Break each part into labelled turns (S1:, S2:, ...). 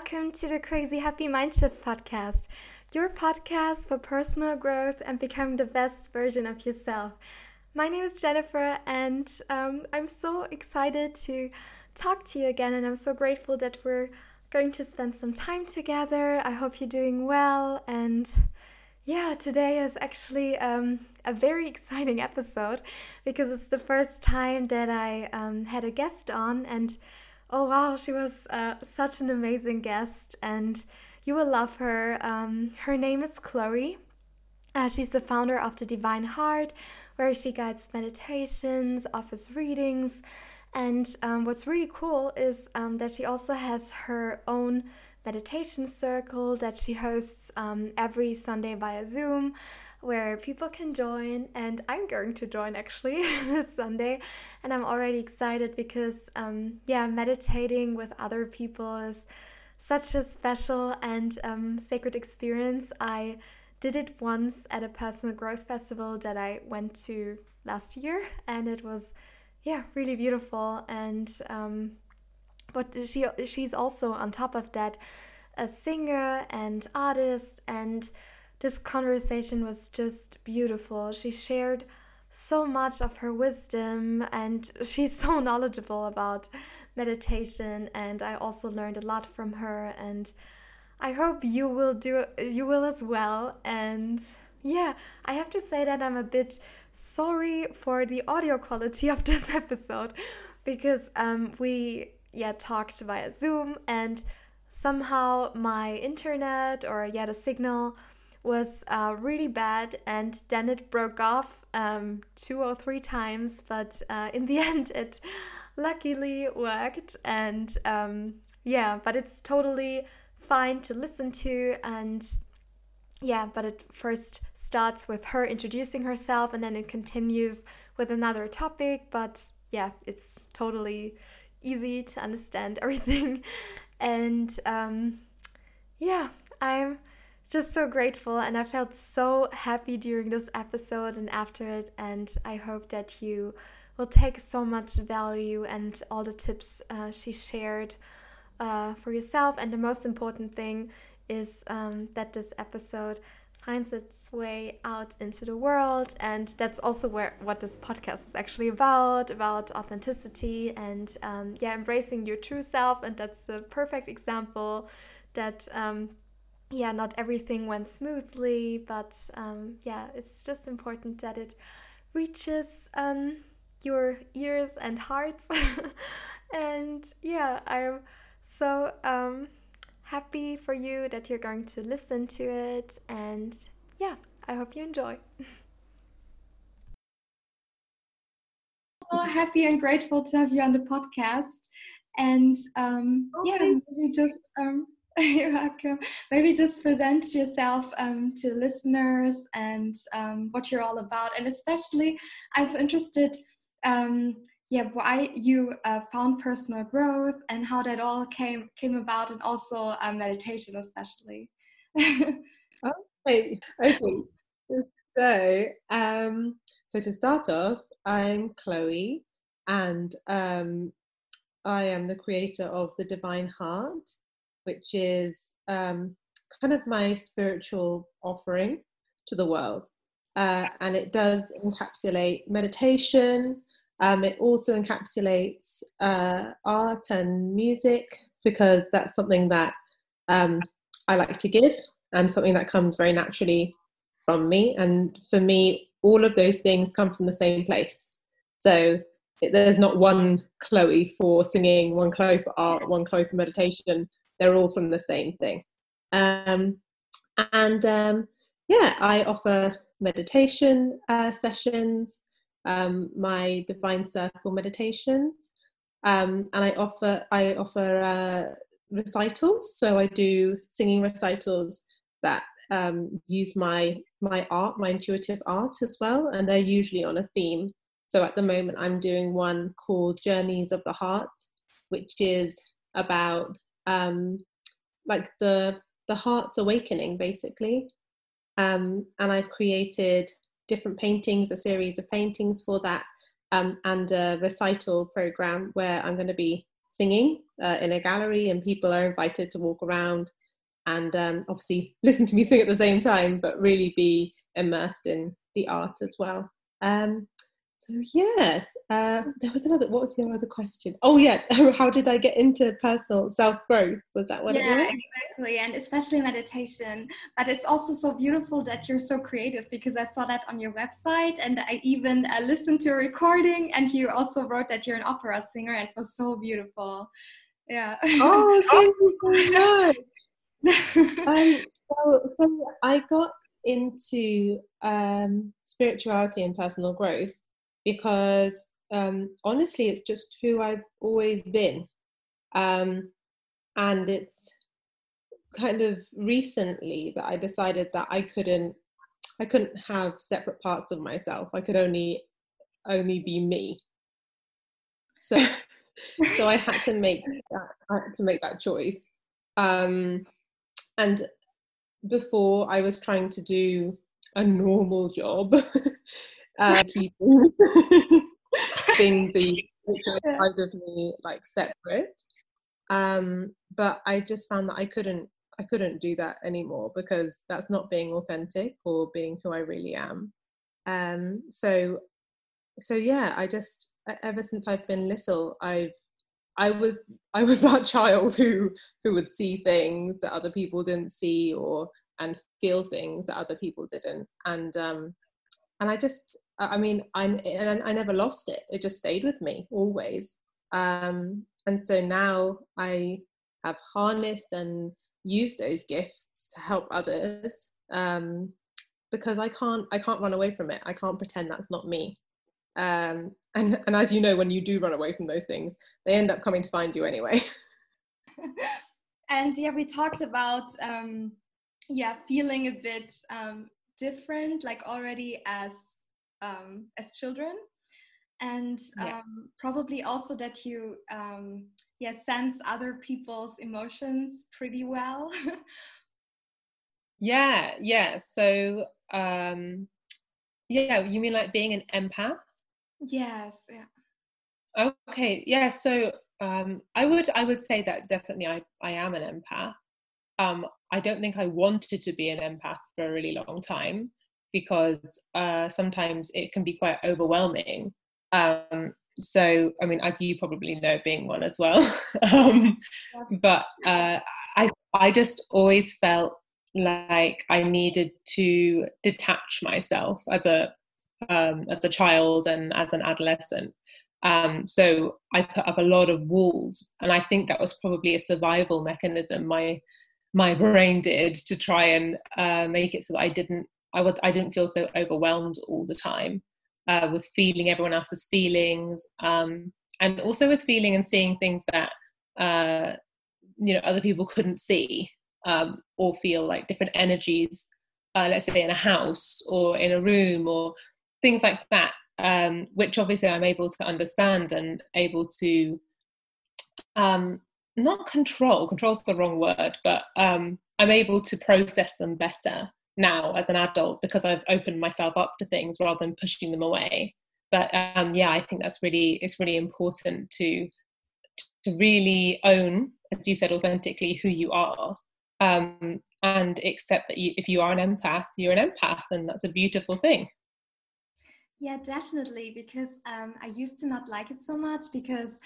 S1: welcome to the Crazy Happy Mindshift podcast, your podcast for personal growth and becoming the best version of yourself. My name is Jennifer, and um, I'm so excited to talk to you again, and I'm so grateful that we're going to spend some time together. I hope you're doing well, and yeah, today is actually um, a very exciting episode because it's the first time that I um, had a guest on, and Oh wow, she was uh, such an amazing guest, and you will love her. Um, her name is Chloe. Uh, she's the founder of the Divine Heart, where she guides meditations, offers readings, and um, what's really cool is um, that she also has her own meditation circle that she hosts um, every Sunday via Zoom where people can join, and I'm going to join actually this Sunday. And I'm already excited because, um, yeah, meditating with other people is such a special and um, sacred experience. I did it once at a personal growth festival that I went to last year, and it was, yeah, really beautiful. And um, but she she's also on top of that a singer and artist and this conversation was just beautiful. She shared so much of her wisdom and she's so knowledgeable about meditation and I also learned a lot from her and I hope you will do you will as well and yeah, I have to say that I'm a bit sorry for the audio quality of this episode because um, we yeah talked via Zoom and somehow my internet or yeah the signal was uh, really bad and then it broke off um, two or three times but uh, in the end it luckily worked and um, yeah but it's totally fine to listen to and yeah but it first starts with her introducing herself and then it continues with another topic but yeah it's totally easy to understand everything and um, yeah i'm just so grateful and I felt so happy during this episode and after it. And I hope that you will take so much value and all the tips uh, she shared uh, for yourself. And the most important thing is um, that this episode finds its way out into the world and that's also where what this podcast is actually about about authenticity and um, yeah embracing your true self and that's a perfect example that um, yeah, not everything went smoothly, but um, yeah, it's just important that it reaches um, your ears and hearts. and yeah, I'm so um, happy for you that you're going to listen to it. And yeah, I hope you enjoy. so happy and grateful to have you on the podcast. And um, yeah, maybe just um, You're welcome. Maybe just present yourself um, to listeners and um, what you're all about. And especially, I was interested, um, yeah, why you uh, found personal growth and how that all came came about, and also uh, meditation, especially.
S2: okay. Okay. So, um, so to start off, I'm Chloe, and um, I am the creator of the Divine Heart which is um, kind of my spiritual offering to the world. Uh, and it does encapsulate meditation. Um, it also encapsulates uh, art and music because that's something that um, I like to give and something that comes very naturally from me. And for me, all of those things come from the same place. So it, there's not one Chloe for singing, one Chloe for art, one Chloe for meditation they're all from the same thing. Um, and um, yeah, I offer meditation uh, sessions, um, my Divine Circle meditations, um, and I offer I offer uh, recitals. So I do singing recitals that um, use my my art, my intuitive art as well, and they're usually on a theme. So at the moment, I'm doing one called Journeys of the Heart, which is about um, like the the heart's awakening basically um, and i've created different paintings a series of paintings for that um, and a recital program where i'm going to be singing uh, in a gallery, and people are invited to walk around and um, obviously listen to me sing at the same time, but really be immersed in the art as well. Um, yes, uh, there was another. What was the other question? Oh yeah, how did I get into personal self growth? Was that what
S1: yeah,
S2: it was?
S1: Yeah, exactly, and especially meditation. But it's also so beautiful that you're so creative because I saw that on your website, and I even uh, listened to a recording, and you also wrote that you're an opera singer, and it was so beautiful. Yeah.
S2: Oh, thank you so much. um, so, so I got into um, spirituality and personal growth because um, honestly, it's just who I've always been. Um, and it's kind of recently that I decided that I couldn't I couldn't have separate parts of myself. I could only only be me. So so I had to make that I had to make that choice. Um, and before I was trying to do a normal job, uh, keeping the side of me like separate. Um, but I just found that I couldn't I couldn't do that anymore because that's not being authentic or being who I really am. Um, so so yeah, I just ever since I've been little, I've I was I was that child who who would see things that other people didn't see or and feel things that other people didn't and um and I just I mean I I never lost it. It just stayed with me always. Um and so now I have harnessed and used those gifts to help others um because I can't I can't run away from it. I can't pretend that's not me. Um, and, and as you know, when you do run away from those things, they end up coming to find you anyway.
S1: and yeah, we talked about um, yeah feeling a bit um, different, like already as um, as children, and yeah. um, probably also that you um, yeah sense other people's emotions pretty well.
S2: yeah, yeah. So um, yeah, you mean like being an empath?
S1: Yes. Yeah.
S2: Okay. Yeah. So um, I would I would say that definitely I I am an empath. Um, I don't think I wanted to be an empath for a really long time because uh, sometimes it can be quite overwhelming. Um, so I mean, as you probably know, being one as well. um, but uh, I I just always felt like I needed to detach myself as a um, as a child and as an adolescent. Um, so I put up a lot of walls, and I think that was probably a survival mechanism my my brain did to try and uh, make it so that I didn't I would I didn't feel so overwhelmed all the time uh, with feeling everyone else's feelings, um, and also with feeling and seeing things that uh, you know other people couldn't see um, or feel like different energies. Uh, let's say in a house or in a room or things like that, um, which obviously I'm able to understand and able to um, not control, control's the wrong word, but um, I'm able to process them better now as an adult because I've opened myself up to things rather than pushing them away. But um, yeah, I think that's really it's really important to to really own, as you said, authentically who you are, um, and accept that you, if you are an empath, you're an empath, and that's a beautiful thing.
S1: Yeah, definitely. Because um, I used to not like it so much because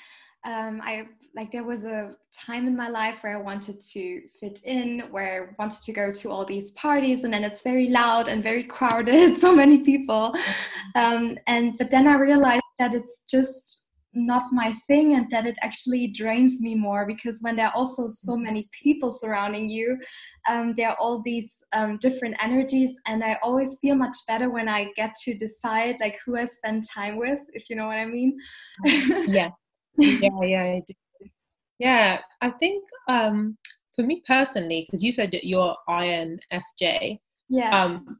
S1: um, I like there was a time in my life where I wanted to fit in, where I wanted to go to all these parties, and then it's very loud and very crowded, so many people. Um, and but then I realized that it's just not my thing and that it actually drains me more because when there are also so mm-hmm. many people surrounding you um, there are all these um, different energies and i always feel much better when i get to decide like who i spend time with if you know what i mean
S2: yeah yeah yeah I do. yeah i think um, for me personally because you said that you're infj
S1: yeah
S2: um,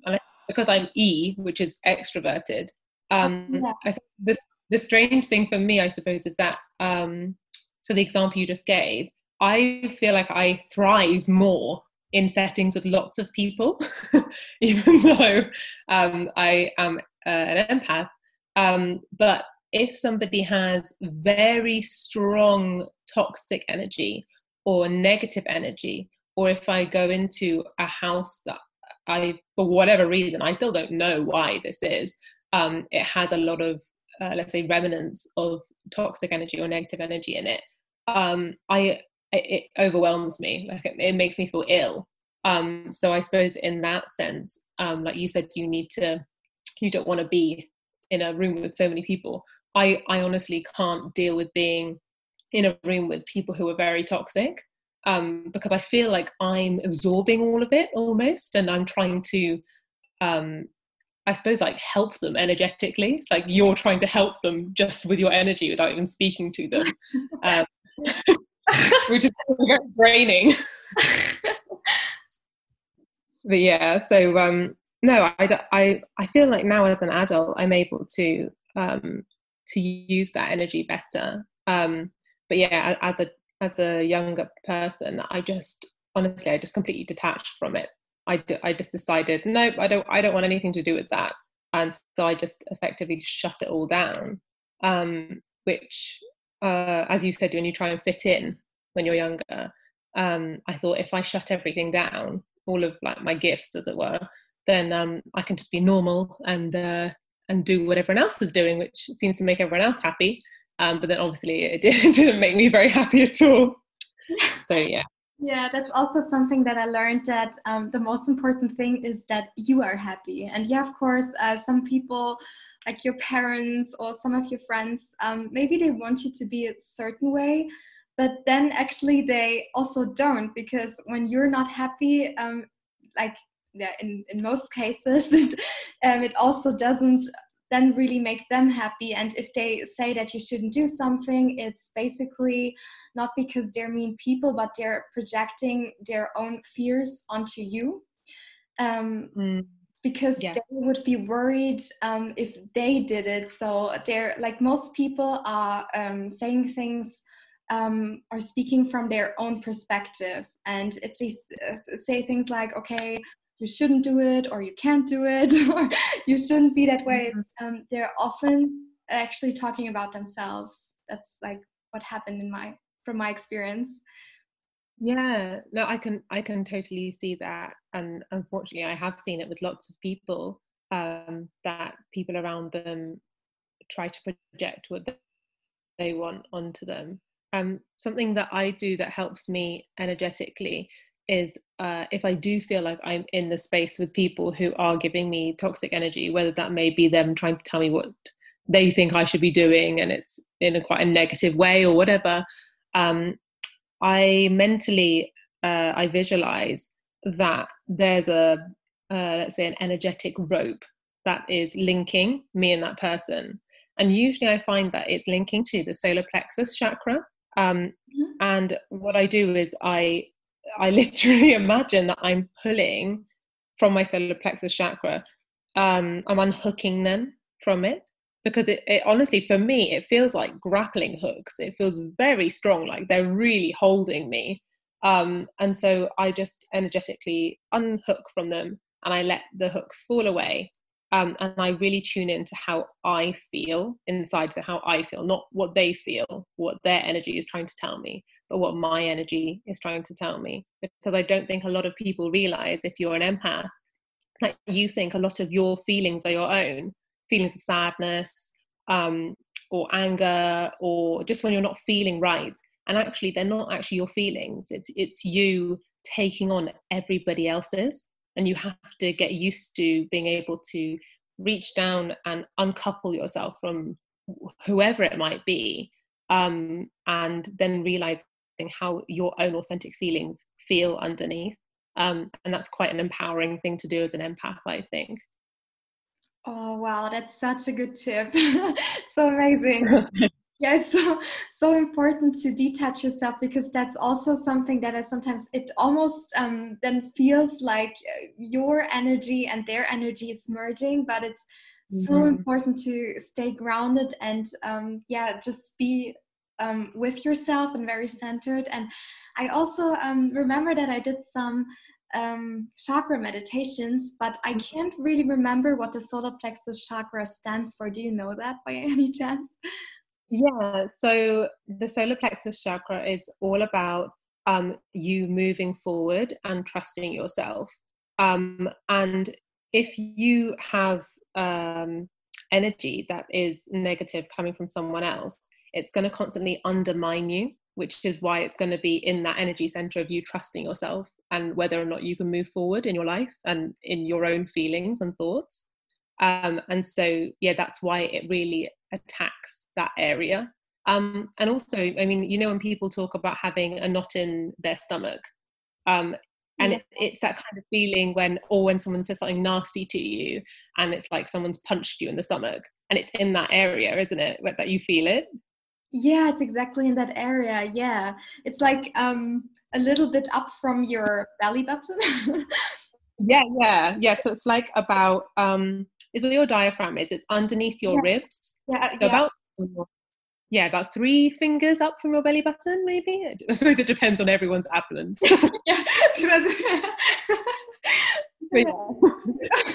S2: because i'm e which is extroverted um, yeah. I think this the strange thing for me, I suppose, is that um, so the example you just gave, I feel like I thrive more in settings with lots of people, even though um, I am uh, an empath. Um, but if somebody has very strong toxic energy or negative energy, or if I go into a house that I, for whatever reason, I still don't know why this is, um, it has a lot of, uh, let's say, remnants of toxic energy or negative energy in it. Um, I it overwhelms me. Like it, it makes me feel ill. Um, so I suppose in that sense, um, like you said, you need to, you don't want to be in a room with so many people. I I honestly can't deal with being in a room with people who are very toxic um, because I feel like I'm absorbing all of it almost, and I'm trying to, um, I suppose, like help them energetically. It's like you're trying to help them just with your energy without even speaking to them, um, which is very draining. but yeah, so um, no, I, I I feel like now as an adult, I'm able to um, to use that energy better. Um, but yeah, as a as a younger person, I just honestly, I just completely detached from it. I, d- I just decided, nope, I don't, I don't want anything to do with that. And so I just effectively shut it all down. Um, which, uh, as you said, when you try and fit in when you're younger, um, I thought if I shut everything down, all of like my gifts, as it were, then um, I can just be normal and uh, and do what everyone else is doing, which seems to make everyone else happy. Um, but then obviously it, did, didn't make me very happy at all. So yeah.
S1: Yeah, that's also something that I learned that um, the most important thing is that you are happy. And yeah, of course, uh, some people, like your parents or some of your friends, um, maybe they want you to be a certain way, but then actually they also don't because when you're not happy, um, like yeah, in, in most cases, it, um, it also doesn't then really make them happy. And if they say that you shouldn't do something, it's basically not because they're mean people, but they're projecting their own fears onto you. Um, mm. Because yeah. they would be worried um, if they did it. So they're like most people are um, saying things um, are speaking from their own perspective. And if they uh, say things like, okay, you shouldn't do it or you can't do it or you shouldn't be that way. Mm-hmm. um, they're often actually talking about themselves. That's like what happened in my from my experience.
S2: Yeah no i can i can totally see that and unfortunately i have seen it with lots of people um, that people around them try to project what they want onto them. Um, something that i do that helps me energetically is uh, if I do feel like I'm in the space with people who are giving me toxic energy, whether that may be them trying to tell me what they think I should be doing and it's in a quite a negative way or whatever, um, I mentally uh, I visualize that there's a uh, let's say an energetic rope that is linking me and that person, and usually I find that it's linking to the solar plexus chakra. Um, mm-hmm. And what I do is I I literally imagine that I'm pulling from my solar plexus chakra. Um, I'm unhooking them from it because it, it, honestly, for me, it feels like grappling hooks. It feels very strong, like they're really holding me. Um, and so I just energetically unhook from them and I let the hooks fall away. Um, and I really tune into how I feel inside, so how I feel, not what they feel, what their energy is trying to tell me, but what my energy is trying to tell me. Because I don't think a lot of people realize if you're an empath, that you think a lot of your feelings are your own feelings of sadness um, or anger, or just when you're not feeling right. And actually, they're not actually your feelings, it's, it's you taking on everybody else's. And you have to get used to being able to reach down and uncouple yourself from whoever it might be um, and then realize how your own authentic feelings feel underneath. Um, and that's quite an empowering thing to do as an empath, I think.
S1: Oh wow, that's such a good tip. so amazing. yeah, it's so so important to detach yourself because that's also something that I sometimes it almost um, then feels like uh, your energy and their energy is merging, but it's mm-hmm. so important to stay grounded and um, yeah, just be um, with yourself and very centered. And I also um, remember that I did some um, chakra meditations, but I can't really remember what the solar plexus chakra stands for. Do you know that by any chance?
S2: Yeah, so the solar plexus chakra is all about um, you moving forward and trusting yourself. Um, and if you have um, energy that is negative coming from someone else, it's going to constantly undermine you, which is why it's going to be in that energy center of you trusting yourself and whether or not you can move forward in your life and in your own feelings and thoughts. Um, and so, yeah, that's why it really attacks that area. Um, and also, I mean, you know, when people talk about having a knot in their stomach, um, and yeah. it, it's that kind of feeling when, or when someone says something nasty to you, and it's like someone's punched you in the stomach, and it's in that area, isn't it, that you feel it?
S1: Yeah, it's exactly in that area. Yeah, it's like um, a little bit up from your belly button.
S2: yeah, yeah, yeah. So it's like about um, is where your diaphragm is. It's underneath your
S1: yeah.
S2: ribs.
S1: Yeah,
S2: so
S1: yeah.
S2: about yeah, about three fingers up from your belly button, maybe. I suppose it depends on everyone's ablutions.
S1: yeah.
S2: but,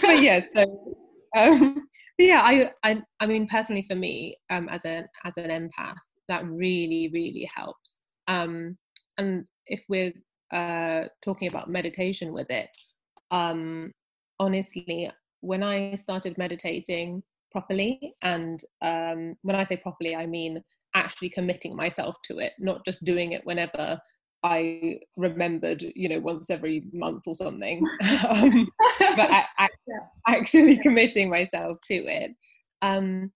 S2: but, yeah, so um, yeah, I, I, I mean, personally for me, um, as an as an empath, that really, really helps. Um, and if we're uh, talking about meditation with it, um, honestly, when I started meditating properly, and um, when I say properly, I mean actually committing myself to it, not just doing it whenever I remembered, you know, once every month or something, um, but I, I, actually committing myself to it. Um,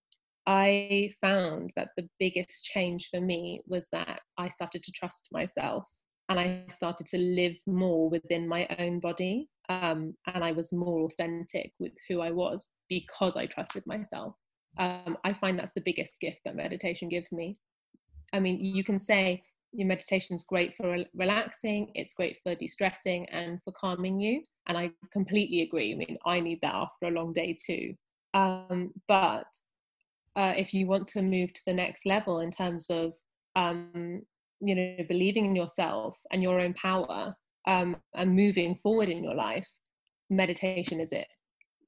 S2: I found that the biggest change for me was that I started to trust myself and I started to live more within my own body. Um, and I was more authentic with who I was because I trusted myself. Um, I find that's the biggest gift that meditation gives me. I mean, you can say your meditation is great for re- relaxing, it's great for de stressing and for calming you. And I completely agree. I mean, I need that after a long day too. Um, but uh, if you want to move to the next level in terms of um, you know believing in yourself and your own power um, and moving forward in your life meditation is it.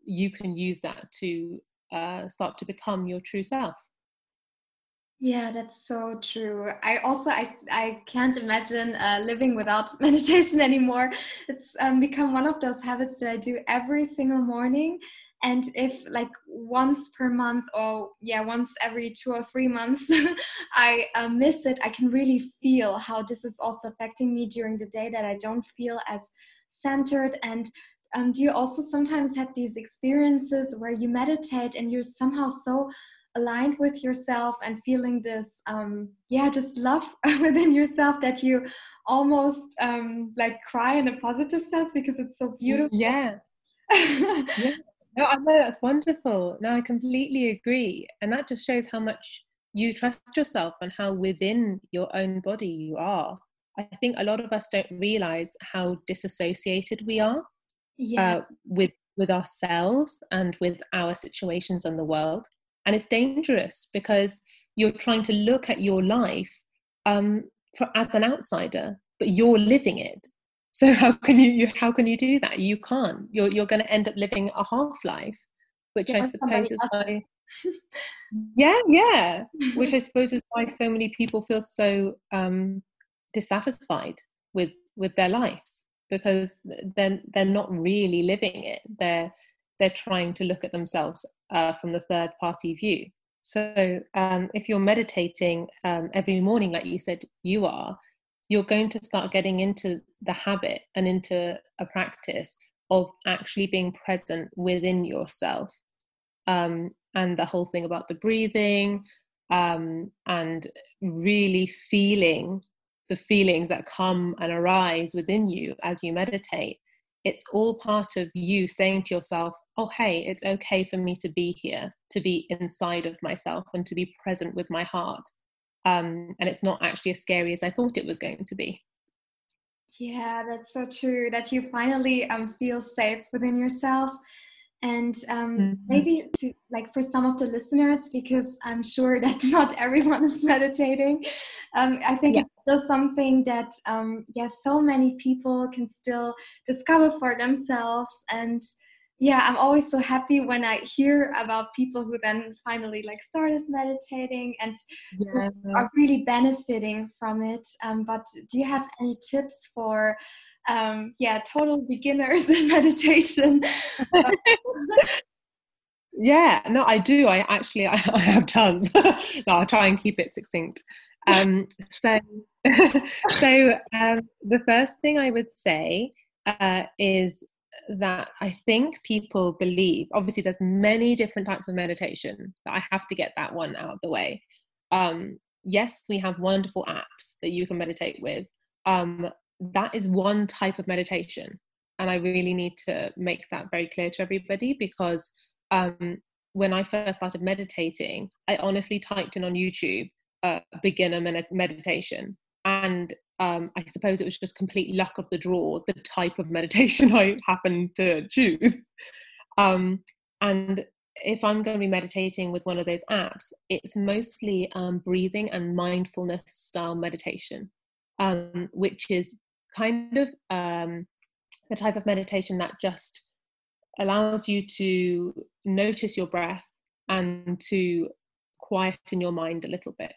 S2: You can use that to uh, start to become your true self.
S1: Yeah that's so true. I also i, I can't imagine uh, living without meditation anymore. It's um, become one of those habits that i do every single morning and if like once per month or yeah once every two or three months i uh, miss it i can really feel how this is also affecting me during the day that i don't feel as centered. And um, do you also sometimes have these experiences where you meditate and you're somehow so aligned with yourself and feeling this um, yeah just love within yourself that you almost um, like cry in a positive sense because it's so beautiful?
S2: Yeah. Yeah no, I know that's wonderful. No, I completely agree. And that just shows how much you trust yourself and how within your own body you are. I think a lot of us don't realize how disassociated we are
S1: yeah.
S2: uh, with with ourselves and with our situations and the world. And it's dangerous because you're trying to look at your life um, as an outsider, but you're living it so how can you, you how can you do that? You can't. You're, you're going to end up living a half life which yeah, i suppose is why yeah yeah. Which i suppose is why so many people feel so um, dissatisfied with with their lives because then they're, they're not really living it. They're they're trying to look at themselves uh, from the third party view. So um, if you're meditating um, every morning like you said you are you're going to start getting into the habit and into a practice of actually being present within yourself um, and the whole thing about the breathing um, and really feeling the feelings that come and arise within you as you meditate it's all part of you saying to yourself oh hey it's okay for me to be here to be inside of myself and to be present with my heart um, and it's not actually as scary as I thought it was going to be.
S1: Yeah, that's so true. That you finally um, feel safe within yourself, and um, mm-hmm. maybe to like for some of the listeners, because I'm sure that not everyone is meditating. Um, I think yeah. it's just something that um yeah so many people can still discover for themselves and yeah i'm always so happy when i hear about people who then finally like started meditating and yeah. are really benefiting from it um, but do you have any tips for um, yeah total beginners in meditation?
S2: Yeah no i do. I actually i, I have tons. No i'll try and keep it succinct. Um, so so um, the first thing i would say uh, is that I think people believe. Obviously, there's many different types of meditation. That I have to get that one out of the way. Um, yes, we have wonderful apps that you can meditate with. Um, that is one type of meditation, and I really need to make that very clear to everybody because um, when I first started meditating, I honestly typed in on YouTube uh, beginner med- meditation, and um, I suppose it was just complete luck of the draw, the type of meditation I happened to choose. Um, and if I'm going to be meditating with one of those apps, it's mostly um, breathing and mindfulness style meditation, um, which is kind of um, the type of meditation that just allows you to notice your breath and to quieten your mind a little bit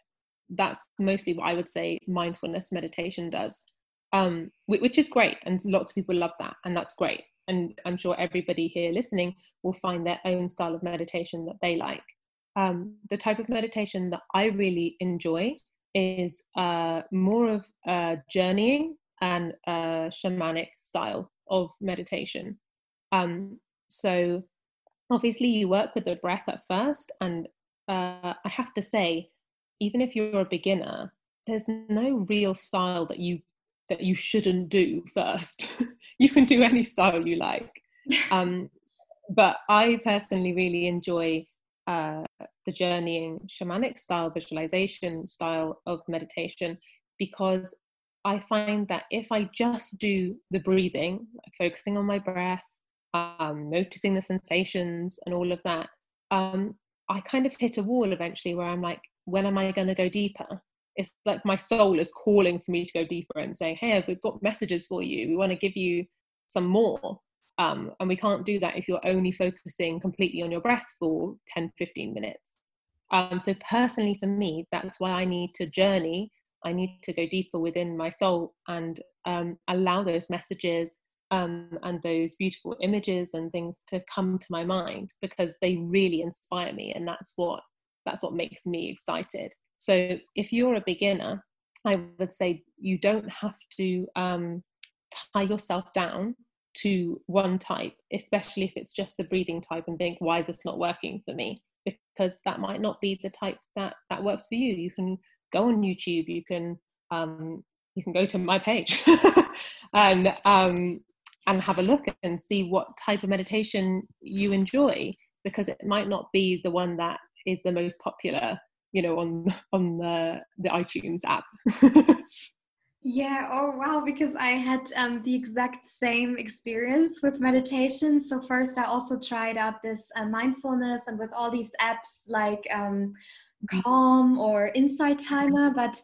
S2: that's mostly what I would say mindfulness meditation does, um, which is great. And lots of people love that, and that's great. And I'm sure everybody here listening will find their own style of meditation that they like. Um, the type of meditation that I really enjoy is uh, more of uh, journeying and shamanic style of meditation. Um, so obviously you work with the breath at first, and uh, I have to say even if you're a beginner, there's no real style that you that you shouldn't do first. you can do any style you like. Um, but I personally really enjoy uh, the journeying shamanic style, visualization style of meditation because I find that if I just do the breathing, like focusing on my breath, um, noticing the sensations and all of that, um, I kind of hit a wall eventually where I'm like, when am I going to go deeper? It's like my soul is calling for me to go deeper and saying, hey, we've got messages for you. We want to give you some more. Um, and we can't do that if you're only focusing completely on your breath for 10, 15 minutes. Um, so, personally, for me, that's why I need to journey. I need to go deeper within my soul and um, allow those messages um, and those beautiful images and things to come to my mind because they really inspire me. And that's what that's what makes me excited. So if you're a beginner i would say you don't have to um, tie yourself down to one type especially if it's just the breathing type and think why is this not working for me? Because that might not be the type that that works for you. You can go on youtube you can um, you can go to my page and um, and have a look and see what type of meditation you enjoy because it might not be the one that is the most popular you know on on the the itunes app
S1: yeah oh wow because i had um, the exact same experience with meditation so first i also tried out this uh, mindfulness and with all these apps like um, mm-hmm. calm or insight timer but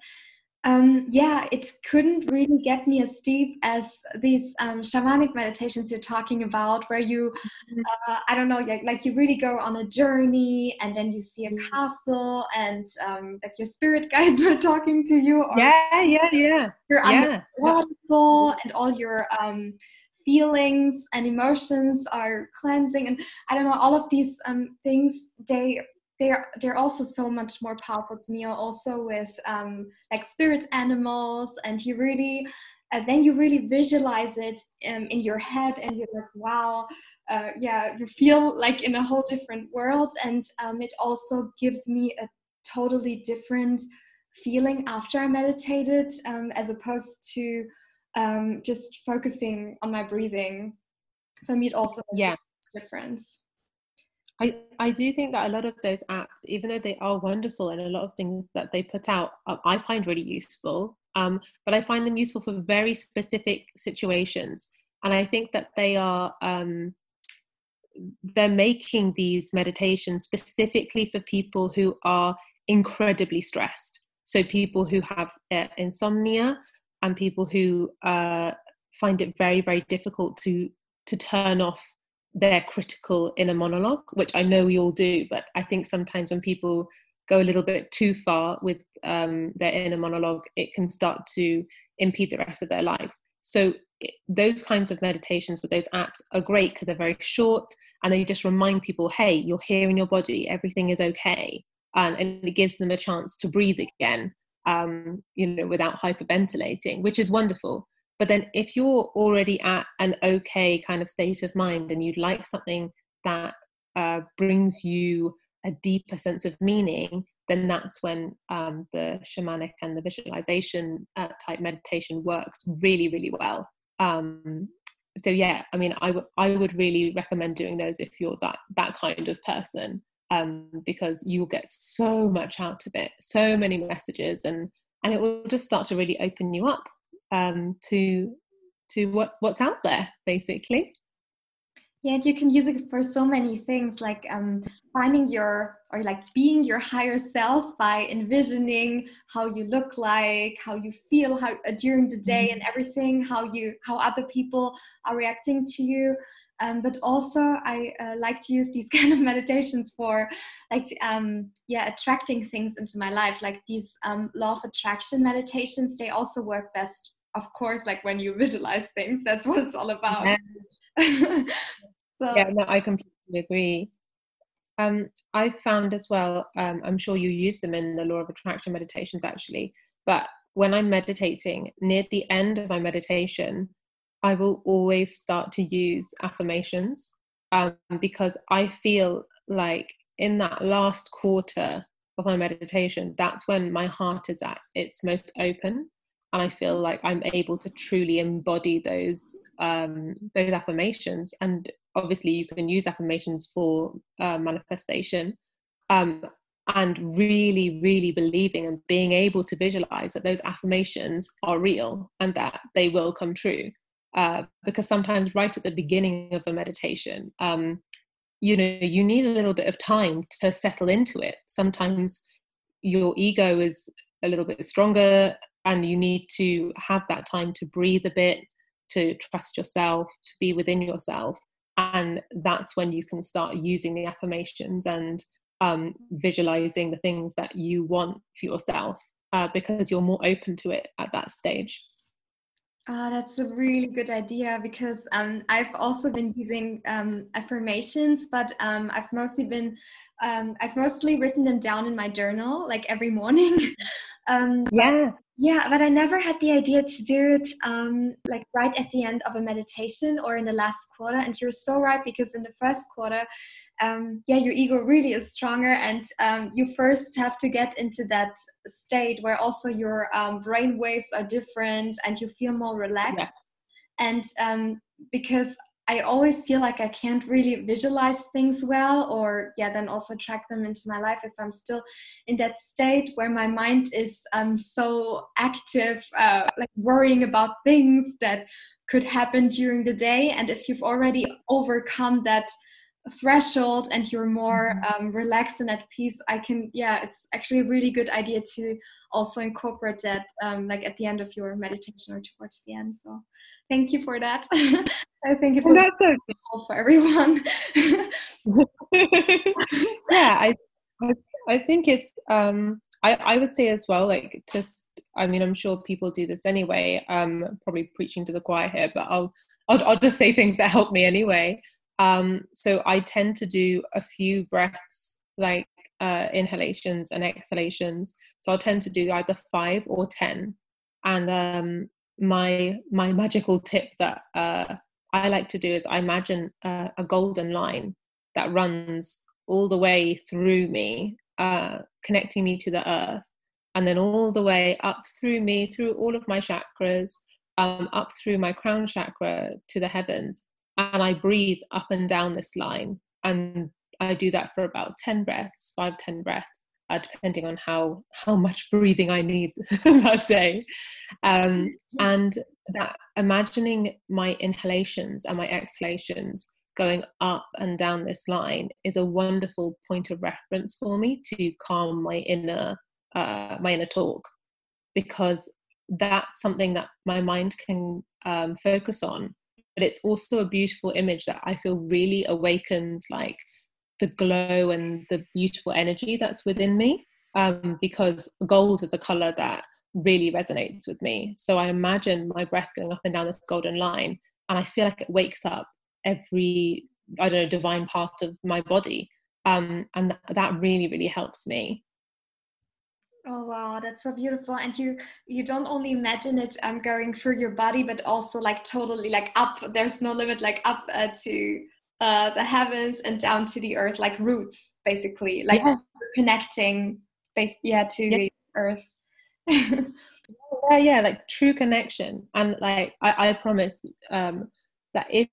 S1: um, yeah, it couldn't really get me as deep as these um, shamanic meditations you're talking about, where you, mm-hmm. uh, I don't know, like, like, you really go on a journey and then you see a mm-hmm. castle and um, like your spirit guides are talking to you.
S2: yeah, yeah, yeah.
S1: You're yeah. waterfall and all your um, feelings and emotions are cleansing. And I don't know, all of these um, things, they they're they're also so much more powerful to me also with um, like spirit animals and you really and uh, then you really visualize it um, in your head and you're like wow uh, yeah you feel like in a whole different world and um, it also gives me a totally different feeling after i meditated um, as opposed to um, just focusing on my breathing. For me it also yeah. difference
S2: I, I do think that a lot of those apps, even though they are wonderful and a lot of things that they put out, uh, I find really useful. Um, but I find them useful for very specific situations. And I think that they are um, they're making these meditations specifically for people who are incredibly stressed. So people who have uh, insomnia and people who uh, find it very, very difficult to to turn off their critical inner monologue, which I know we all do, but I think sometimes when people go a little bit too far with um, their inner monologue, it can start to impede the rest of their life. So those kinds of meditations with those apps are great because they're very short and they just remind people, hey, you're here in your body, everything is okay, um, and it gives them a chance to breathe again, um, you know, without hyperventilating, which is wonderful. But then if you're already at an okay kind of state of mind and you'd like something that uh, brings you a deeper sense of meaning, then that's when um, the shamanic and the visualization uh, type meditation works really, really well. Um, so yeah, I mean, I would I would really recommend doing those if you're that that kind of person, um, because you'll get so much out of it, so many messages, and and it will just start to really open you up um, to to what what's out there, basically.
S1: Yeah, you can use it for so many things, like um, finding your or like being your higher self by envisioning how you look like, how you feel, how uh, during the day, and mm-hmm. everything, how you how other people are reacting to you. Um, but also, I uh, like to use these kind of meditations for like um, yeah attracting things into my life, like these um, law of attraction meditations. They also work best, of course, like when you visualize things. That's what it's all about.
S2: Yeah. So yeah, no, I completely agree. Um, I found as well, um, I'm sure you use them in the law of attraction meditations actually, but when I'm meditating, near the end of my meditation, I will always start to use affirmations um, because I feel like in that last quarter of my meditation, that's when my heart is at its most open and I feel like I'm able to truly embody those um, those affirmations. And obviously, you can use affirmations for uh, manifestation, um, and really, really believing and being able to visualize that those affirmations are real and that they will come true. Uh, because sometimes, right at the beginning of a meditation, um, you know, you need a little bit of time to settle into it. Sometimes your ego is a little bit stronger and you need to have that time to breathe a bit to trust yourself to be within yourself and that's when you can start using the affirmations and um, visualizing the things that you want for yourself uh, because you're more open to it at that stage
S1: Oh, that's a really good idea because um, I've also been using um, affirmations, but um, I've mostly been um, I've mostly written them down in my journal like every morning.
S2: Um, yeah,
S1: yeah, but I never had the idea to do it um, like right at the end of a meditation or in the last quarter. And you're so right because in the first quarter, um, yeah, your ego really is stronger, and um, you first have to get into that state where also your um, brain waves are different and you feel more relaxed. Yeah. And um, because I always feel like I can't really visualize things well, or yeah, then also track them into my life if I'm still in that state where my mind is um, so active, uh, like worrying about things that could happen during the day. And if you've already overcome that threshold and you're more mm-hmm. um, relaxed and at peace, I can, yeah, it's actually a really good idea to also incorporate that um, like at the end of your meditation or towards the end. So thank you for that. I think it was that's okay. for everyone.
S2: yeah, I, I think it's um I, I would say as well, like just I mean I'm sure people do this anyway. Um probably preaching to the choir here, but I'll I'll, I'll just say things that help me anyway. Um so I tend to do a few breaths like uh inhalations and exhalations. So I'll tend to do either five or ten. And um my my magical tip that uh, I like to do is I imagine uh, a golden line that runs all the way through me, uh, connecting me to the earth, and then all the way up through me, through all of my chakras, um, up through my crown chakra to the heavens. And I breathe up and down this line. And I do that for about 10 breaths, five, 10 breaths uh, depending on how how much breathing I need that day. Um, and that imagining my inhalations and my exhalations going up and down this line is a wonderful point of reference for me to calm my inner uh, my inner talk because that's something that my mind can um, focus on but it's also a beautiful image that i feel really awakens like the glow and the beautiful energy that's within me um, because gold is a color that really resonates with me so i imagine my breath going up and down this golden line and i feel like it wakes up every i don't know divine part of my body um, and th- that really really helps me
S1: Oh wow, that's so beautiful. And you you don't only imagine it um going through your body, but also like totally like up. There's no limit, like up uh, to uh, the heavens and down to the earth, like roots, basically, like yeah. connecting, yeah, to yeah. the earth.
S2: yeah, yeah, like true connection. And like I, I promise um, that if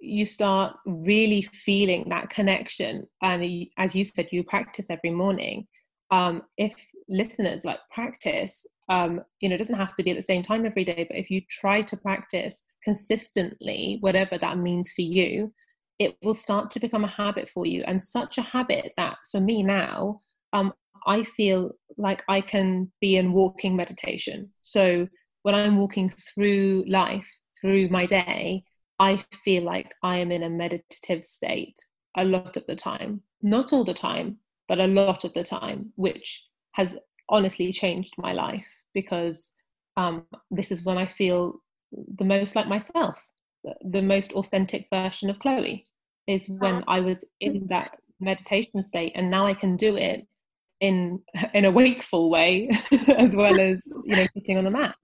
S2: you start really feeling that connection, and as you said, you practice every morning. Um, if listeners like practice um, you know it doesn't have to be at the same time every day but if you try to practice consistently whatever that means for you it will start to become a habit for you and such a habit that for me now um, i feel like i can be in walking meditation so when i'm walking through life through my day i feel like i am in a meditative state a lot of the time not all the time but a lot of the time which has honestly changed my life because um, this is when I feel the most like myself. The most authentic version of Chloe is when I was in that meditation state, and now I can do it in in a wakeful way as well as you know sitting on a mat.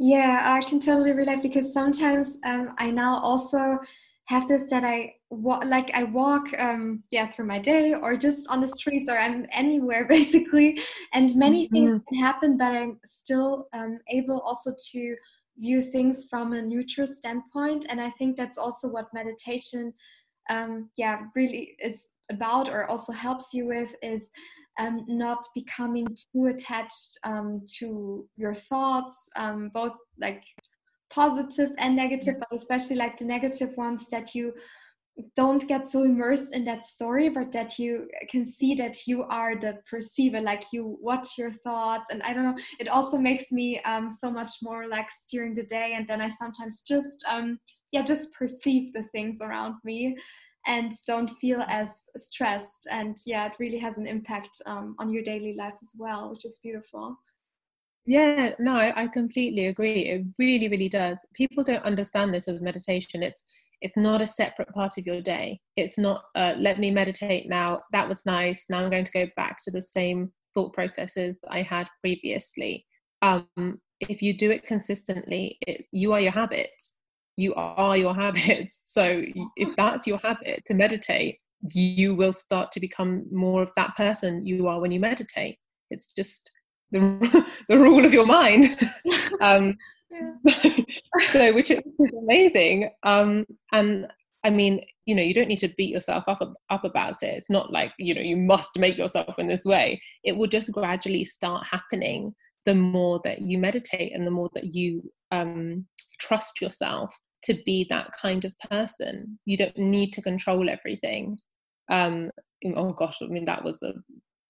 S1: Yeah, I can totally relate because sometimes um, I now also have this that I wa- like I walk um yeah through my day or just on the streets or I'm anywhere basically and many mm-hmm. things can happen but I'm still um, able also to view things from a neutral standpoint. And I think that's also what meditation um yeah really is about or also helps you with is um, not becoming too attached um, to your thoughts, um, both like positive and negative, but especially like the negative ones that you don't get so immersed in that story, but that you can see that you are the perceiver, like you watch your thoughts. And I don't know, it also makes me um, so much more relaxed during the day. And then I sometimes just, um, yeah, just perceive the things around me and don't feel as stressed. And yeah, it really has an impact um, on your daily life as well, which is beautiful.
S2: Yeah, no, I, completely agree. It really, really does. People don't understand this as meditation. It's it's not a separate part of your day. It's not uh, let me meditate now. That was nice. Now I'm going to go back to the same thought processes that I had previously. Um, if you do it consistently, it, you are your habits. You are your habits. So if that's your habit to meditate, you will start to become more of that person you are when you meditate. It's just the, the rule of your mind. um, so, so, which is amazing. Um, and I mean, you know, you don't need to beat yourself up up about it. It's not like you know you must make yourself in this way. It will just gradually start happening the more that you meditate and the more that you um, trust yourself to be that kind of person. You don't need to control everything. Um, oh gosh, I mean that was a,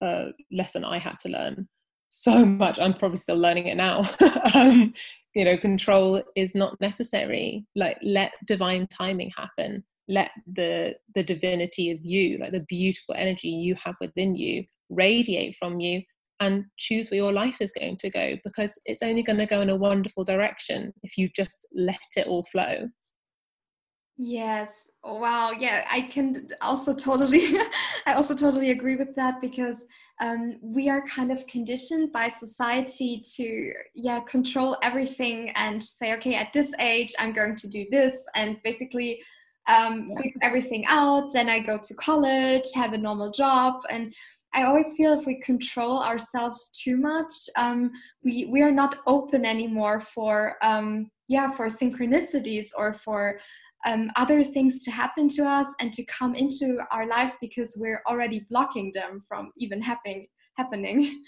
S2: a lesson I had to learn so much. I'm probably still learning it now. um, you know, control is not necessary. Like let divine timing happen. Let the the divinity of you, like the beautiful energy you have within you, radiate from you and choose where your life is going to go because it's only going to go in a wonderful direction if you just let it all flow.
S1: Yes, Oh, wow yeah i can also totally i also totally agree with that because um, we are kind of conditioned by society to yeah control everything and say okay at this age i'm going to do this and basically um, figure everything out then i go to college have a normal job and I always feel if we control ourselves too much, um, we we are not open anymore for um, yeah for synchronicities or for um, other things to happen to us and to come into our lives because we're already blocking them from even happening happening.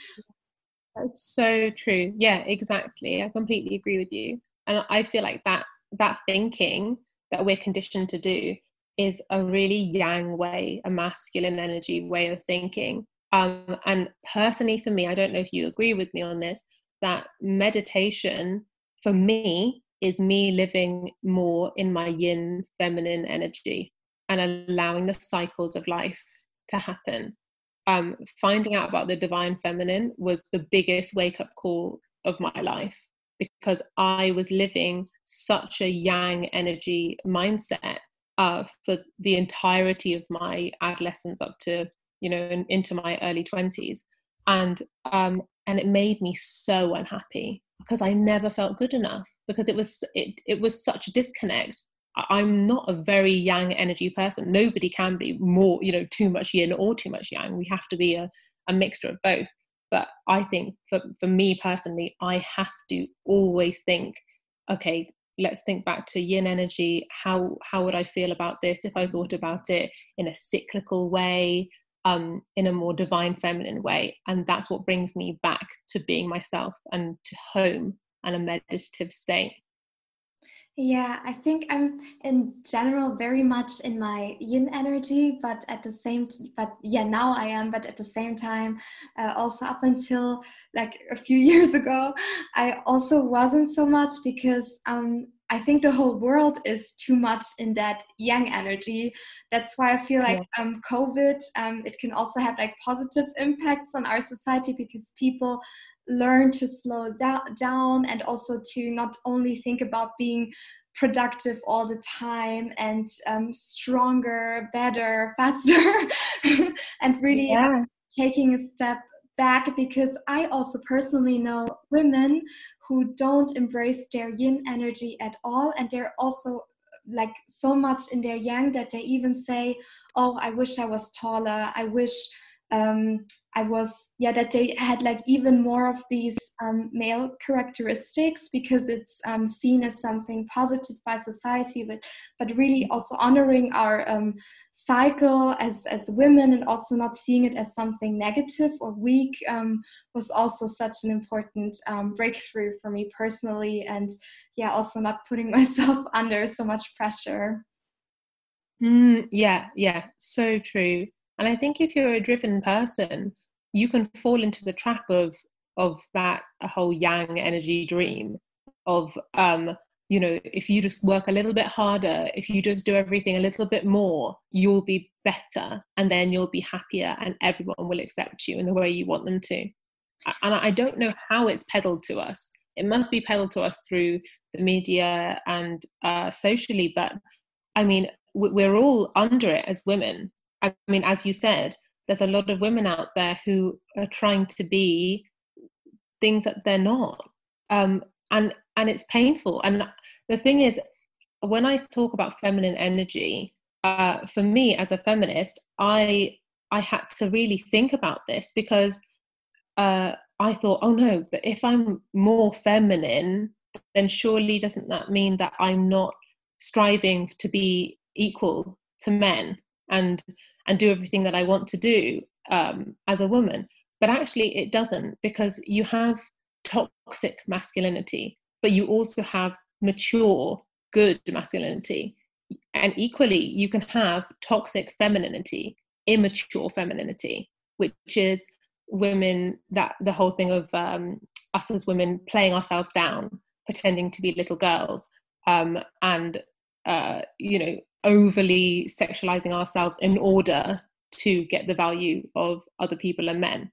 S2: That's so true. Yeah exactly. I completely agree with you. And i feel like that that thinking that we're conditioned to do is a really yang way a masculine energy way of thinking. Um, and personally, for me, I don't know if you agree with me on this, that meditation for me is me living more in my yin feminine energy and allowing the cycles of life to happen. Um, finding out about the divine feminine was the biggest wake up call of my life because I was living such a yang energy mindset uh, for the entirety of my adolescence up to you know in, into my early 20s and um, and it made me so unhappy because I never felt good enough because it was it, it was such a disconnect I'm not a very yang energy person. Nobody can be more, you know, too much yin or too much yang. We have to be a, a mixture of both. But I think for, for me personally, I have to always think, okay, let's think back to yin energy. How how would I feel about this if I thought about it in a cyclical way, um, in a more divine feminine way? And that's what brings me back to being myself and to home and a meditative state.
S1: Yeah, I think I'm in general very much in my yin energy, but at the same, t- but yeah, now I am. But at the same time, uh, also up until like a few years ago, I also wasn't so much because um, I think the whole world is too much in that yang energy. That's why I feel like yeah. um, COVID, um, it can also have like positive impacts on our society because people learn to slow down and also to not only think about being productive all the time and um, stronger, better, faster, and really yeah. taking a step back because I also personally know women who don't embrace their yin energy at all and they're also like so much in their yang that they even say oh i wish i was taller i wish um, I was, yeah, that they had like even more of these um, male characteristics because it's um, seen as something positive by society, but but really also honoring our um, cycle as as women and also not seeing it as something negative or weak um, was also such an important um, breakthrough for me personally, and yeah, also not putting myself under so much pressure.
S2: Mm, yeah, yeah, so true. And I think if you're a driven person, you can fall into the trap of of that whole yang energy dream of um you know if you just work a little bit harder if you just do everything a little bit more you'll be better and then you'll be happier and everyone will accept you in the way you want them to. And i don't know how it's peddled to us. It must be peddled to us through the media and uh, socially but i mean we're all under it as women. I mean, as you said, there's a lot of women out there who are trying to be things that they're not, um, and and it's painful. And the thing is, when I talk about feminine energy, uh, for me as a feminist, I I had to really think about this because uh, I thought, oh no, but if I'm more feminine, then surely doesn't that mean that I'm not striving to be equal to men? And and do everything that I want to do um, as a woman. But actually, it doesn't because you have toxic masculinity, but you also have mature, good masculinity. And equally, you can have toxic femininity, immature femininity, which is women that the whole thing of um, us as women playing ourselves down, pretending to be little girls, um, and uh, you know overly sexualizing ourselves in order to get the value of other people and men.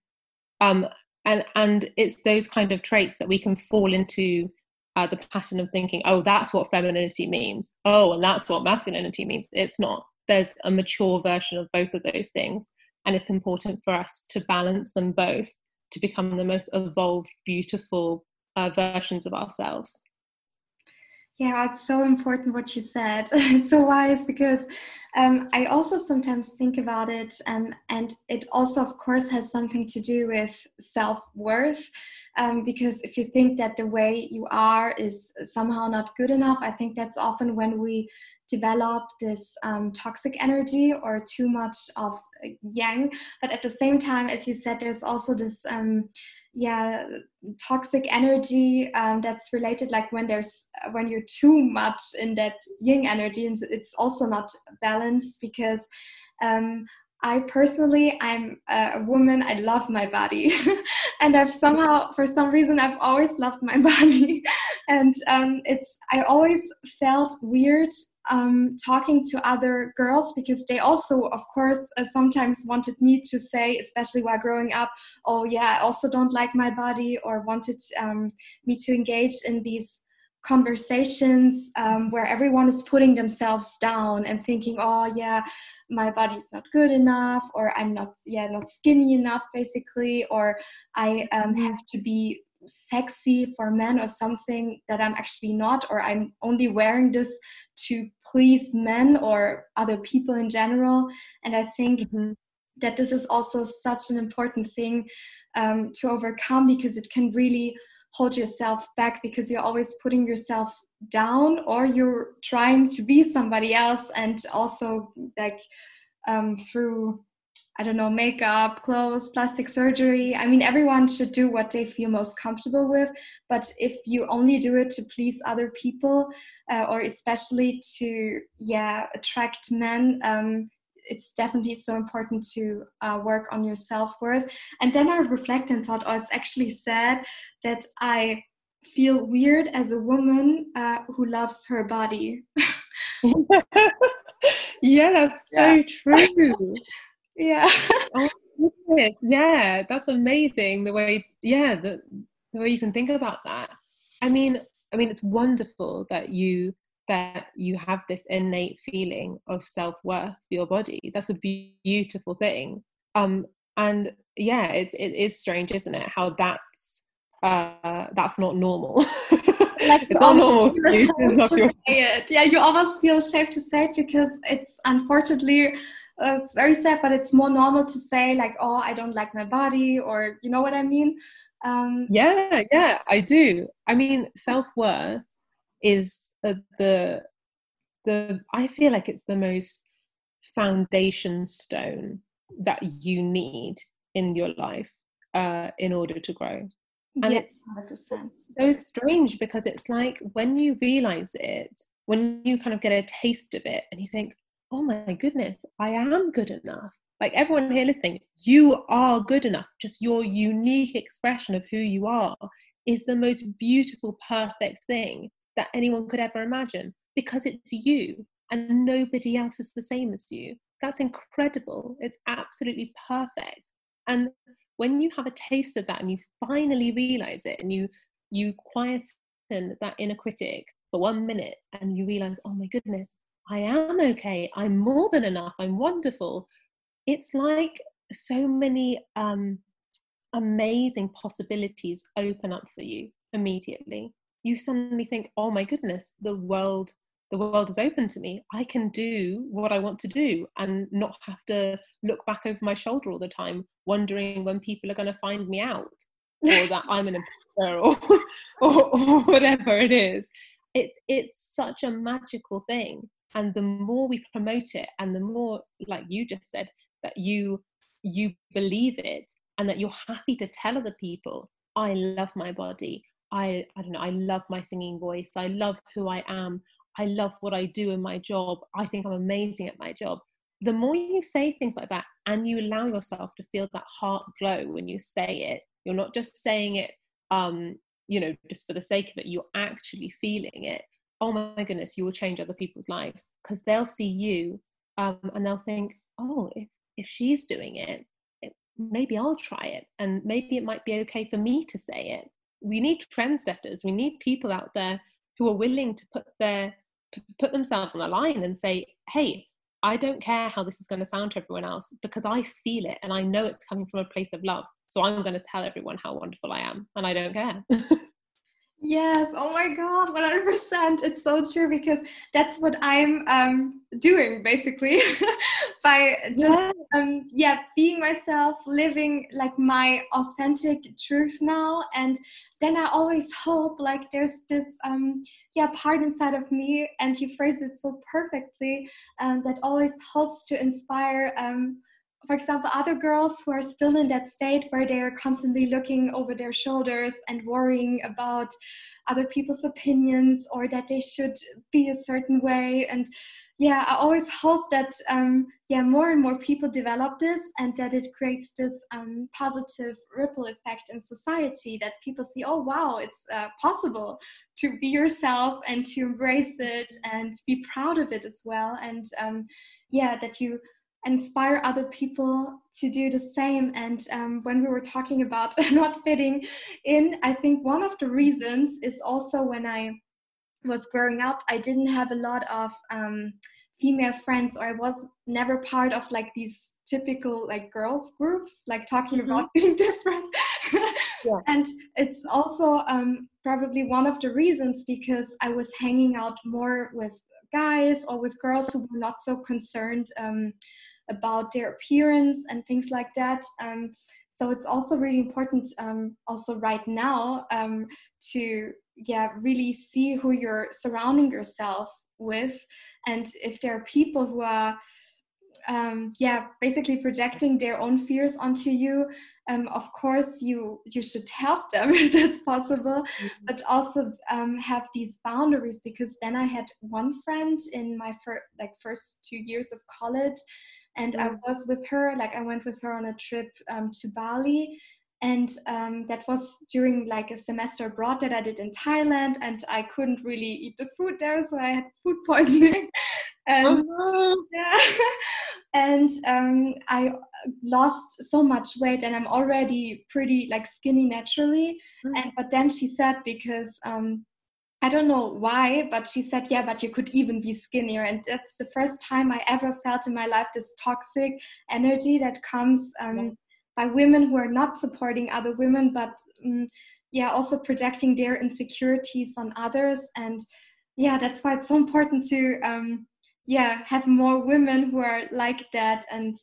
S2: Um, and and it's those kind of traits that we can fall into uh, the pattern of thinking, oh, that's what femininity means. Oh, and that's what masculinity means. It's not. There's a mature version of both of those things, and it's important for us to balance them both to become the most evolved, beautiful uh, versions of ourselves.
S1: Yeah, it's so important what you said. it's so wise because um, I also sometimes think about it, um, and it also, of course, has something to do with self worth. Um, because if you think that the way you are is somehow not good enough, I think that's often when we develop this um, toxic energy or too much of yang. But at the same time, as you said, there's also this um, yeah toxic energy um, that's related like when there's when you're too much in that yin energy and it's also not balanced because um, I personally, I'm a woman. I love my body, and I've somehow, for some reason, I've always loved my body, and um, it's. I always felt weird um, talking to other girls because they also, of course, uh, sometimes wanted me to say, especially while growing up, "Oh yeah, I also don't like my body," or wanted um, me to engage in these conversations um, where everyone is putting themselves down and thinking oh yeah my body's not good enough or i'm not yeah not skinny enough basically or i um, have to be sexy for men or something that i'm actually not or i'm only wearing this to please men or other people in general and i think mm-hmm. that this is also such an important thing um, to overcome because it can really hold yourself back because you're always putting yourself down or you're trying to be somebody else and also like um, through i don't know makeup clothes plastic surgery. I mean everyone should do what they feel most comfortable with. But if you only do it to please other people uh, or especially to yeah attract men um, it's definitely so important to uh, work on your self-worth. And then i reflect and thought oh it's actually sad that i feel weird as a woman uh, who loves her body.
S2: Yeah that's so yeah. true
S1: yeah.
S2: Oh, yeah that's amazing the way yeah the, the way you can think about that. I mean i mean it's wonderful that you that you have this innate feeling of self-worth for your body. That's a beautiful thing. Um and yeah it's it is strange isn't it how that's uh that's not normal. Like it's not normal
S1: your- yeah you almost feel ashamed to say it because it's unfortunately uh, it's very sad but it's more normal to say like oh i don't like my body or you know what i mean
S2: um yeah yeah i do i mean self-worth is uh, the the I feel like it's the most foundation stone that you need in your life uh, in order to grow. And yes, it's 100%. so strange because it's like when you realize it, when you kind of get a taste of it and you think, oh my goodness, I am good enough. Like everyone here listening, you are good enough. Just your unique expression of who you are is the most beautiful, perfect thing that anyone could ever imagine because it's you and nobody else is the same as you. That's incredible. It's absolutely perfect. And when you have a taste of that and you finally realize it and you you quieten that inner critic for one minute and you realize, oh my goodness, I am okay. I'm more than enough. I'm wonderful. It's like so many um, amazing possibilities open up for you immediately you suddenly think oh my goodness the world the world is open to me i can do what i want to do and not have to look back over my shoulder all the time wondering when people are going to find me out or that i'm an imposter or, or, or whatever it is it's it's such a magical thing and the more we promote it and the more like you just said that you you believe it and that you're happy to tell other people i love my body I, I don't know, I love my singing voice. I love who I am. I love what I do in my job. I think I'm amazing at my job. The more you say things like that and you allow yourself to feel that heart glow when you say it, you're not just saying it, um, you know, just for the sake of it, you're actually feeling it. Oh my goodness, you will change other people's lives. Because they'll see you um, and they'll think, oh, if, if she's doing it, it, maybe I'll try it. And maybe it might be okay for me to say it. We need trendsetters. We need people out there who are willing to put their put themselves on the line and say hey i don't care how this is going to sound to everyone else because i feel it and i know it's coming from a place of love so i'm going to tell everyone how wonderful i am and i don't care
S1: Yes, oh my God, 100%. It's so true because that's what I'm um, doing basically by just, yeah. Um, yeah, being myself, living like my authentic truth now. And then I always hope like there's this, um, yeah, part inside of me, and you phrase it so perfectly, um, that always hopes to inspire um, for example, other girls who are still in that state where they are constantly looking over their shoulders and worrying about other people's opinions or that they should be a certain way. And yeah, I always hope that um, yeah more and more people develop this and that it creates this um, positive ripple effect in society that people see oh wow it's uh, possible to be yourself and to embrace it and be proud of it as well. And um, yeah that you inspire other people to do the same and um, when we were talking about not fitting in i think one of the reasons is also when i was growing up i didn't have a lot of um, female friends or i was never part of like these typical like girls groups like talking mm-hmm. about being different yeah. and it's also um, probably one of the reasons because i was hanging out more with guys or with girls who were not so concerned um, about their appearance and things like that. Um, so it's also really important um, also right now um, to yeah really see who you're surrounding yourself with. And if there are people who are um, yeah basically projecting their own fears onto you um, of course you you should help them if that's possible. Mm-hmm. but also um, have these boundaries because then i had one friend in my fir- like first two years of college and mm-hmm. i was with her like i went with her on a trip um, to bali. And um, that was during like a semester abroad that i did in thailand and i couldn't really eat the food there so i had food poisoning. And oh, yeah. And um, i lost so much weight and i'm already pretty like skinny naturally. Mm. and but then she said because um, I don't know why, but she said, yeah, but you could even be skinnier. And that's the first time I ever felt in my life this toxic energy that comes um, by women who are not supporting other women, but um, yeah, also projecting their insecurities on others. And yeah, that's why it's so important to um, yeah have more women who are like that and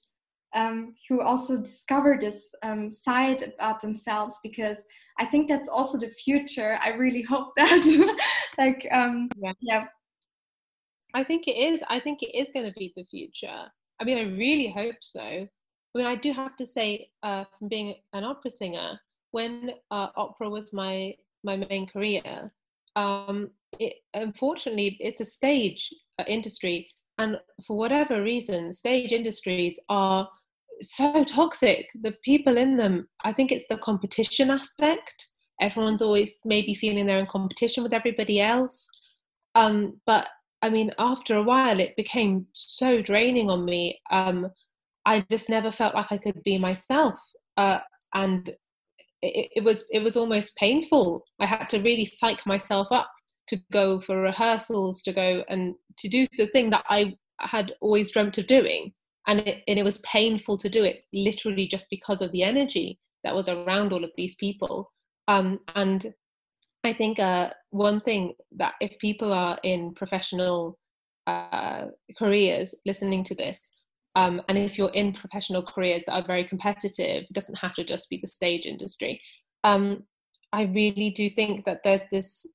S1: um, who also discover this um, side about themselves because I think that's also the future. I really hope that, like, um, yeah. yeah.
S2: I think it is. I think it is going to be the future. I mean, I really hope so. I mean, I do have to say, uh, from being an opera singer, when uh, opera was my my main career, um, it, unfortunately, it's a stage uh, industry, and for whatever reason, stage industries are so toxic. The people in them, I think it's the competition aspect. Everyone's always maybe feeling they're in competition with everybody else. Um, but I mean, after a while, it became so draining on me. Um, I just never felt like I could be myself, uh, and it, it, was it was almost painful. I had to really psych myself up to go for rehearsals, to go and to do the thing that I had always dreamt of doing, and it, and it was painful to do it, literally just because of the energy that was around all of these people. Um, and I think uh, one thing that if people are in professional uh, careers listening to this, um, and if you're in professional careers that are very competitive, it doesn't have to just be the stage industry. Um, I really do think that there's this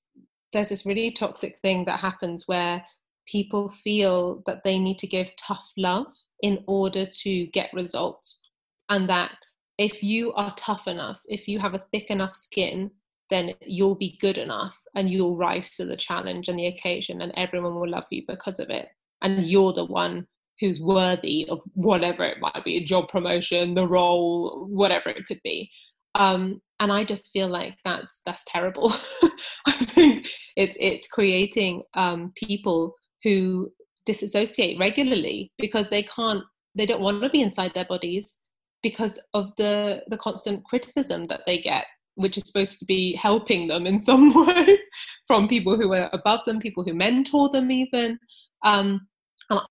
S2: there's this really toxic thing that happens where people feel that they need to give tough love in order to get results, and that if you are tough enough, if you have a thick enough skin, then you'll be good enough and you'll rise to the challenge and the occasion, and everyone will love you because of it. And you're the one who's worthy of whatever it might be a job promotion the role whatever it could be. Um, and i just feel like that's that's terrible. I think it's it's creating um, people who disassociate regularly because they can't they don't want to be inside their bodies because of the the constant criticism that they get which is supposed to be helping them in some way from people who are above them people who mentor them even um,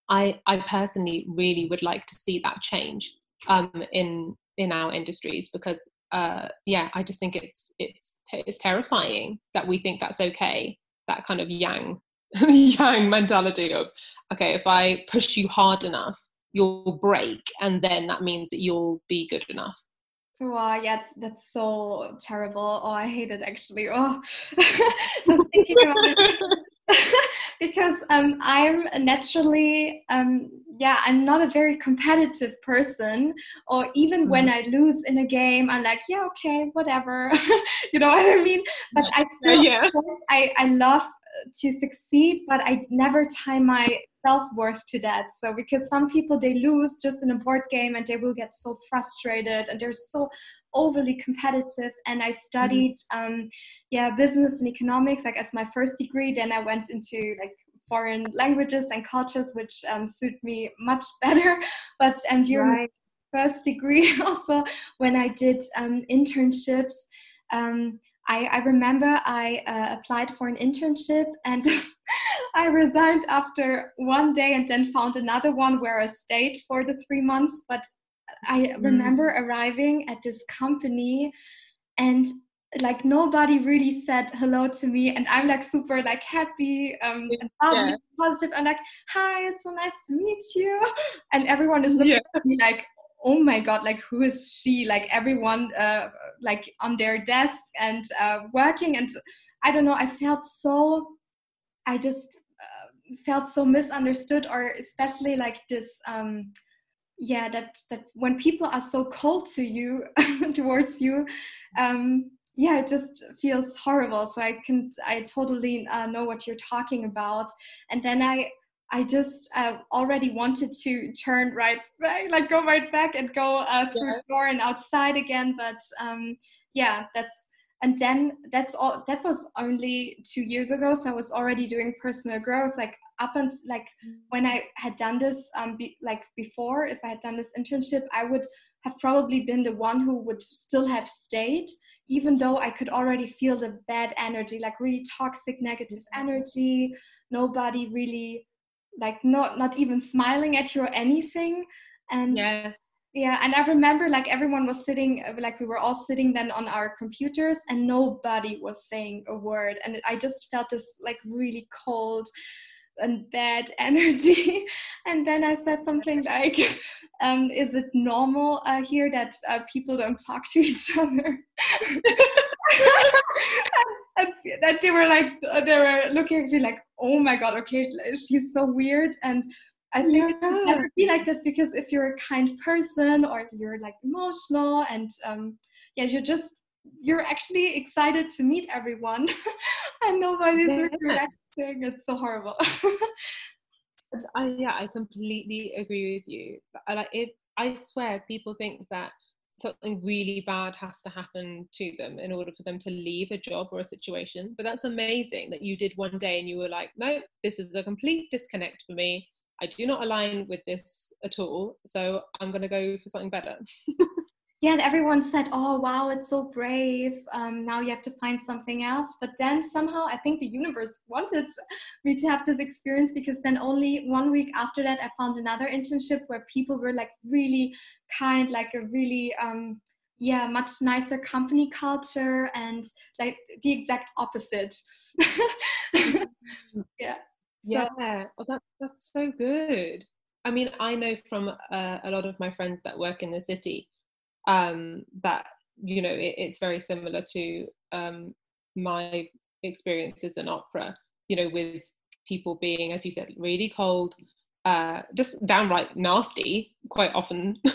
S2: I, I personally really would like to see that change um, in in our industries because uh, yeah, I just think it's it's it's terrifying that we think that's okay. That kind of yang yang mentality of okay, if I push you hard enough, you'll break, and then that means that you'll be good enough.
S1: Wow, yeah, that's, that's so terrible. Oh, I hate it actually. Oh, just thinking about it. because um, I'm naturally, um, yeah, I'm not a very competitive person. Or even mm. when I lose in a game, I'm like, yeah, okay, whatever. you know what I mean? But I still, yeah. I, I love to succeed, but I never tie my self-worth to that so because some people they lose just in a board game and they will get so frustrated and they're so overly competitive and i studied mm-hmm. um, yeah business and economics like as my first degree then i went into like foreign languages and cultures which um, suit me much better but um, during right. first degree also when i did um, internships um, I, I remember I uh, applied for an internship and I resigned after one day and then found another one where I stayed for the three months. But I mm. remember arriving at this company and like nobody really said hello to me and i'm like super like happy um and yeah. positive i'm like hi it's so nice to meet you and everyone is looking yeah. at me like oh my god like who is she? Like everyone uh, like on their desk and uh, working and i don't know i felt so i just uh, felt so misunderstood or especially like this um yeah that that when people are so cold to you towards you um yeah it just feels horrible. So i can i totally uh, know what you're talking about. And then i I just uh, already wanted to turn right, right, like go right back and go uh, through yeah. the door and outside again. But um, yeah, that's and then that's all. That was only two years ago, so I was already doing personal growth. Like up and like when I had done this, um, be, like before, if I had done this internship, I would have probably been the one who would still have stayed even though I could already feel the bad energy, like really toxic negative mm-hmm. energy, nobody really like not not even smiling at you or anything. And yeah. yeah and i remember like everyone was sitting like we were all sitting then on our computers and nobody was saying a word. And i just felt this like really cold and bad energy. And then i said something like um, is it normal uh, here that uh, people don't talk to each other and, and, they were like they were looking at me like oh my god okay she's so weird and i think yeah. it never be like that because if you're a kind person or if you're like emotional and um, yeah you're just you're actually excited to meet everyone and nobody's yeah. reacting it's so horrible
S2: I, yeah i completely agree with you like if i swear people think that something really bad has to happen to them in order for them to leave a job or a situation. But that's amazing that you did one day and you were like, no, this is a complete disconnect for me. I do not align with this at all. So I'm going to go for something better.
S1: yeah and everyone said oh wow it's so brave. Um, now you have to find something else. But then somehow i think the universe wanted me to have this experience because then only one week after that i found another internship where people were like really kind like a really um, yeah much nicer company culture and like the exact opposite. Yeah.
S2: So. yeah. That, that's so good. I mean i know from uh, a lot of my friends that work in the city um, that you know it, it's very similar to um, my experiences in opera you know with people being as you said really cold uh, just downright nasty quite often.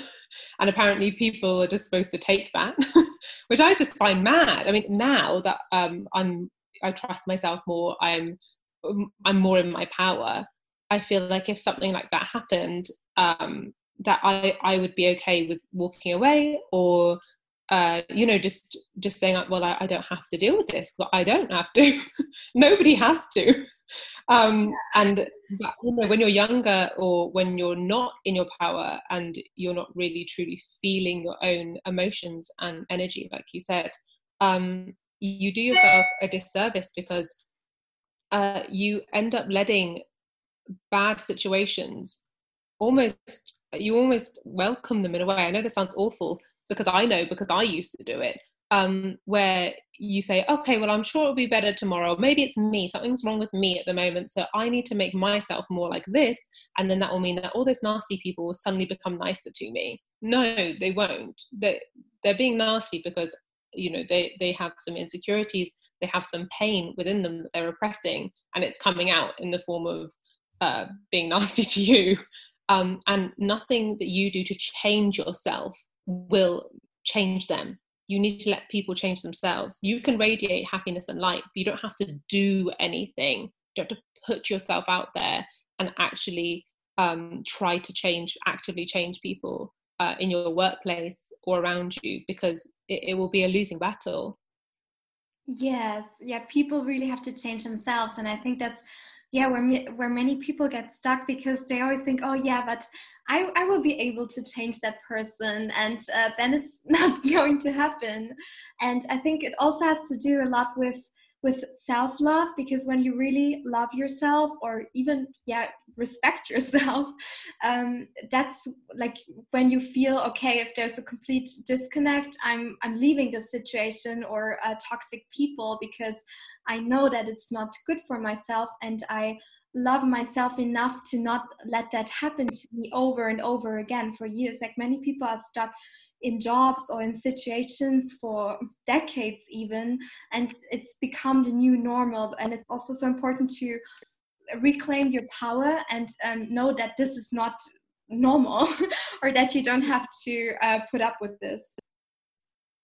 S2: And apparently people are just supposed to take that which i just find mad. I mean now that um, i'm i trust myself more i'm um, i'm more in my power i feel like if something like that happened um, that I, I would be okay with walking away or uh, you know just just saying well I, I, don't have to deal with this but I don't have to. Nobody has to. Um, and but, you know when you're younger or when you're not in your power and you're not really truly feeling your own emotions and energy like you said um, you do yourself a disservice because uh, you end up letting bad situations almost you almost welcome them in a way. I know this sounds awful because I know because I used to do it. Um, where you say, okay, well, I'm sure it'll be better tomorrow. Maybe it's me. Something's wrong with me at the moment. So I need to make myself more like this. And then that will mean that all those nasty people will suddenly become nicer to me. No, they won't. They're, they're being nasty because, you know, they, they have some insecurities. They have some pain within them that they're repressing. And it's coming out in the form of uh, being nasty to you um, and nothing that you do to change yourself will change them. You need to let people change themselves. You can radiate happiness and light you don't have to do anything. You don't have to put yourself out there and actually um, try to change actively change people uh, in your workplace or around you because it, it will be a losing battle.
S1: Yes. Yeah people really have to change themselves and i think that's yeah where where many people get stuck because they always think oh yeah but i i will be able to change that person and uh, then it's not going to happen. And i think it also has to do a lot with with self love because when you really love yourself or even yeah respect yourself um, that's like when you feel okay if there's a complete disconnect i'm i'm leaving the situation or uh, toxic people because i know that it's not good for myself and i love myself enough to not let that happen to me over and over again for years. Like many people are stuck in jobs or in situations for decades even and it's become the new normal. And it's also so important to reclaim your power and um, know that this is not normal or that you don't have to uh, put up with this.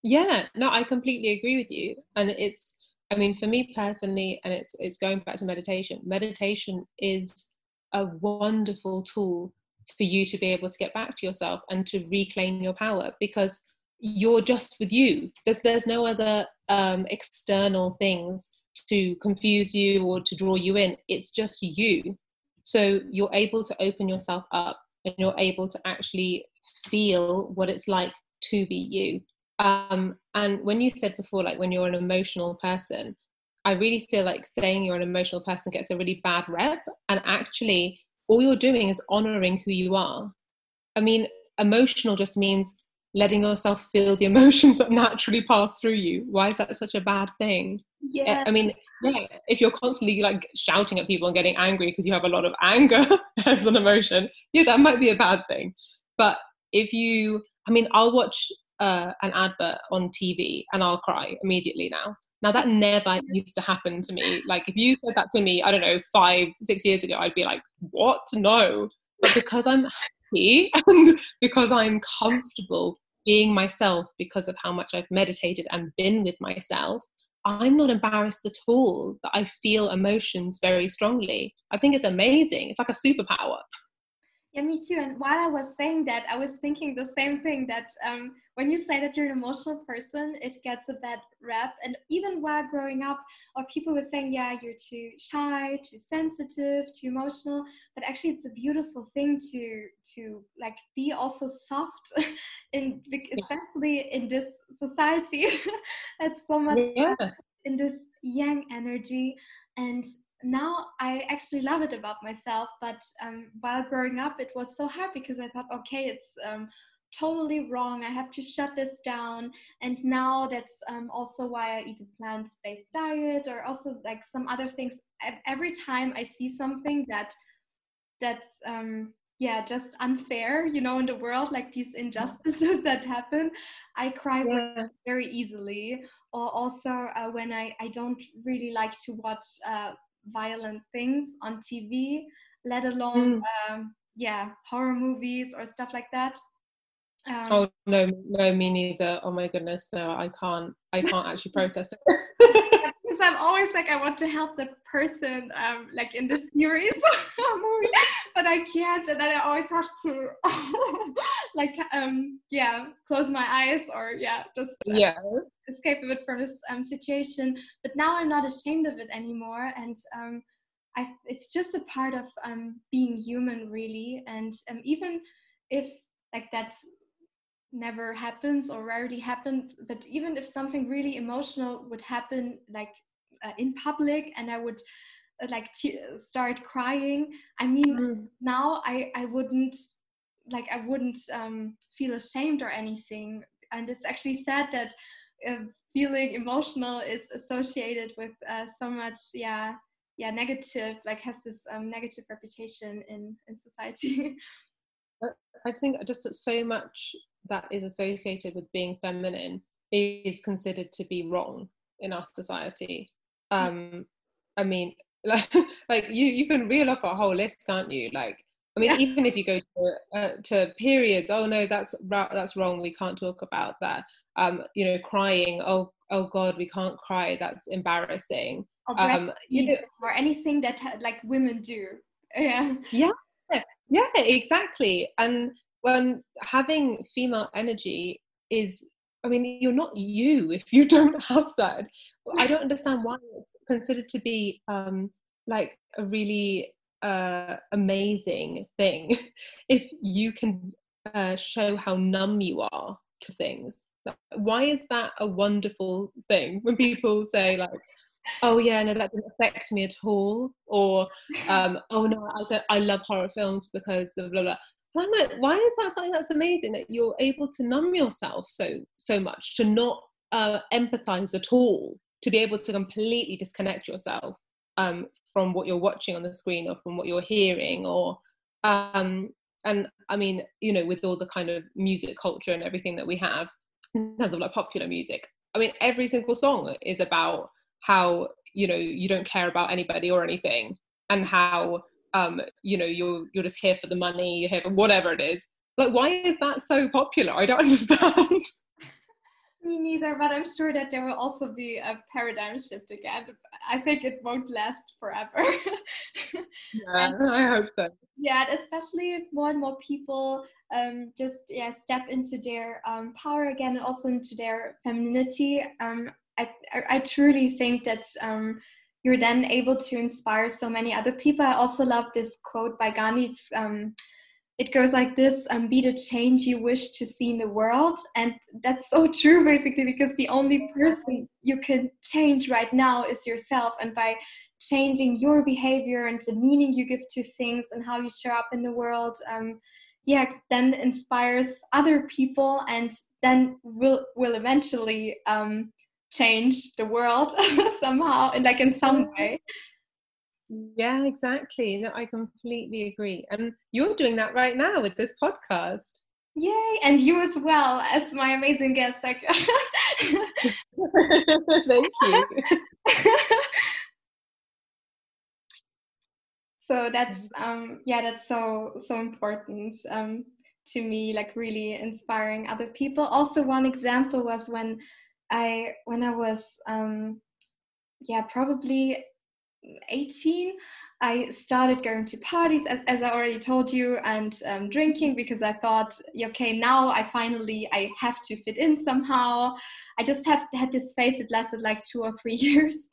S2: Yeah no i completely agree with you. And it's i mean for me personally and it's it's going back to meditation meditation is a wonderful tool for you to be able to get back to yourself and to reclaim your power because you're just with you. There's there's no other um, external things to confuse you or to draw you in. It's just you. So you're able to open yourself up and you're able to actually feel what it's like to be you. Um, and when you said before like when you're an emotional person i really feel like saying you're an emotional person gets a really bad rep. And actually all you're doing is honoring who you are. I mean, emotional just means letting yourself feel the emotions that naturally pass through you. Why is that such a bad thing?
S1: Yeah.
S2: I mean, yeah, if you're constantly like shouting at people and getting angry because you have a lot of anger as an emotion, yeah, that might be a bad thing. But if you, I mean, I'll watch uh, an advert on TV and I'll cry immediately now. Now that never used to happen to me. Like if you said that to me, I don't know, five, six years ago, I'd be like, what? No. But because I'm happy and because I'm comfortable being myself because of how much I've meditated and been with myself, I'm not embarrassed at all that I feel emotions very strongly. I think it's amazing. It's like a superpower.
S1: Yeah, me too. And while I was saying that, I was thinking the same thing that um, when you say that you're an emotional person, it gets a bad rap. And even while growing up, or people were saying, yeah, you're too shy, too sensitive, too emotional. But actually, it's a beautiful thing to to like be also soft, in especially in this society. That's so much yeah. in this yang energy and now I actually love it about myself. But um, while growing up, it was so hard because I thought, okay, it's um, totally wrong. I have to shut this down. And now that's um, also why I eat a plant based diet or also like some other things. Every time I see something that that's um, yeah just unfair you know in the world like these injustices that happen i cry yeah. very easily or also uh, when I, I don't really like to watch uh, violent things on TV, let alone mm. um, yeah horror movies or stuff like that.
S2: Um, oh no, no, me neither. Oh my goodness, no, I can't. I can't actually process it.
S1: because I'm always like I want to help the person, um, like in this series but I can't, and then I always have to, like, um, yeah, close my eyes or yeah, just uh,
S2: yeah
S1: escape a bit from this um, situation. But now I'm not ashamed of it anymore, and um, I, it's just a part of um, being human, really. And um, even if like that's never happens or rarely happen, but even if something really emotional would happen, like uh, in public, and I would uh, like t- start crying, I mean, mm. now I I wouldn't like I wouldn't um, feel ashamed or anything. And it's actually sad that uh, feeling emotional is associated with uh, so much yeah yeah negative like has this um, negative reputation in in society.
S2: I think just that so much that is associated with being feminine is considered to be wrong in our society. Um i mean like, like you you can reel off a whole list can't you? Like I mean, even if you go to, uh, to periods, oh no, that's that's wrong. We can't talk about that. Um, you know, crying. Oh, oh God, we can't cry. That's embarrassing.
S1: Or, um, you know, or anything that like women do. yeah
S2: yeah yeah exactly and when having female energy is i mean you're not you if you don't have that i don't understand why it's considered to be um like a really uh amazing thing if you can uh, show how numb you are to things. Why is that a wonderful thing when people say like oh yeah no that didn't affect me at all or um, oh no I, I love horror films because of blah blah like, why is that something that's amazing that you're able to numb yourself so so much to not uh, empathize at all, to be able to completely disconnect yourself um, from what you're watching on the screen or from what you're hearing, or um, and I mean, you know, with all the kind of music culture and everything that we have in terms of like popular music, I mean, every single song is about how you know you don't care about anybody or anything, and how um, you know, you're you're just here for the money, you're here for whatever it is. Like, why is that so popular? I don't understand.
S1: Me neither, but I'm sure that there will also be a paradigm shift again. I think it won't last forever.
S2: yeah, and, I hope so.
S1: Yeah, especially if more and more people um, just yeah step into their um, power again and also into their femininity. Um, I, I, I truly think that um, you're then able to inspire so many other people. I also love this quote by Gandhi. It's, um, it goes like this um, be the change you wish to see in the world. And that's so true basically because the only person you can change right now is yourself. And by changing your behavior and the meaning you give to things and how you show up in the world um, yeah then inspires other people and then will will eventually um, change the world somehow like in some way
S2: yeah exactly. No i completely agree. And you're doing that right now with this podcast.
S1: Yay and you as well as my amazing guest like
S2: thank you.
S1: So that's um yeah that's so so important um to me like really inspiring other people. Also one example was when I when I was um, yeah probably 18 i started going to parties as, as i already told you and um, drinking because i thought okay now i finally i have to fit in somehow i just have had this phase it lasted like two or three years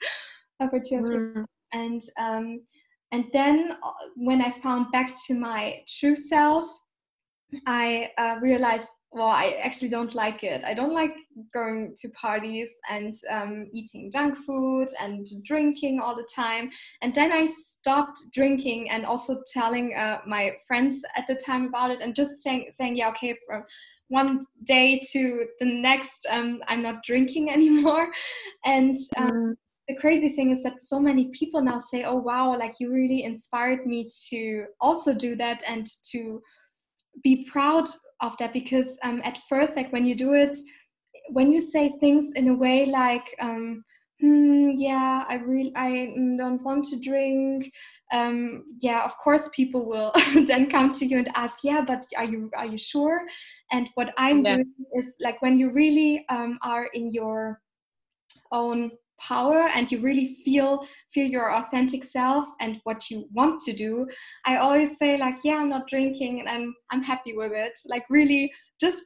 S1: over two or three mm. and um, and then uh, when i found back to my true self i uh, realized well, I actually don't like it. I don't like going to parties and um, eating junk food and drinking all the time. And then I stopped drinking and also telling uh, my friends at the time about it and just saying, saying yeah, okay, from one day to the next, um, I'm not drinking anymore. And um, mm. the crazy thing is that so many people now say, oh, wow, like you really inspired me to also do that and to be proud of that because um, at first like when you do it when you say things in a way like um, hmm, yeah i really i don't want to drink um, yeah of course people will then come to you and ask yeah but are you are you sure and what i'm yeah. doing is like when you really um, are in your own power and you really feel feel your authentic self and what you want to do i always say like yeah i'm not drinking and i'm i'm happy with it. Like really just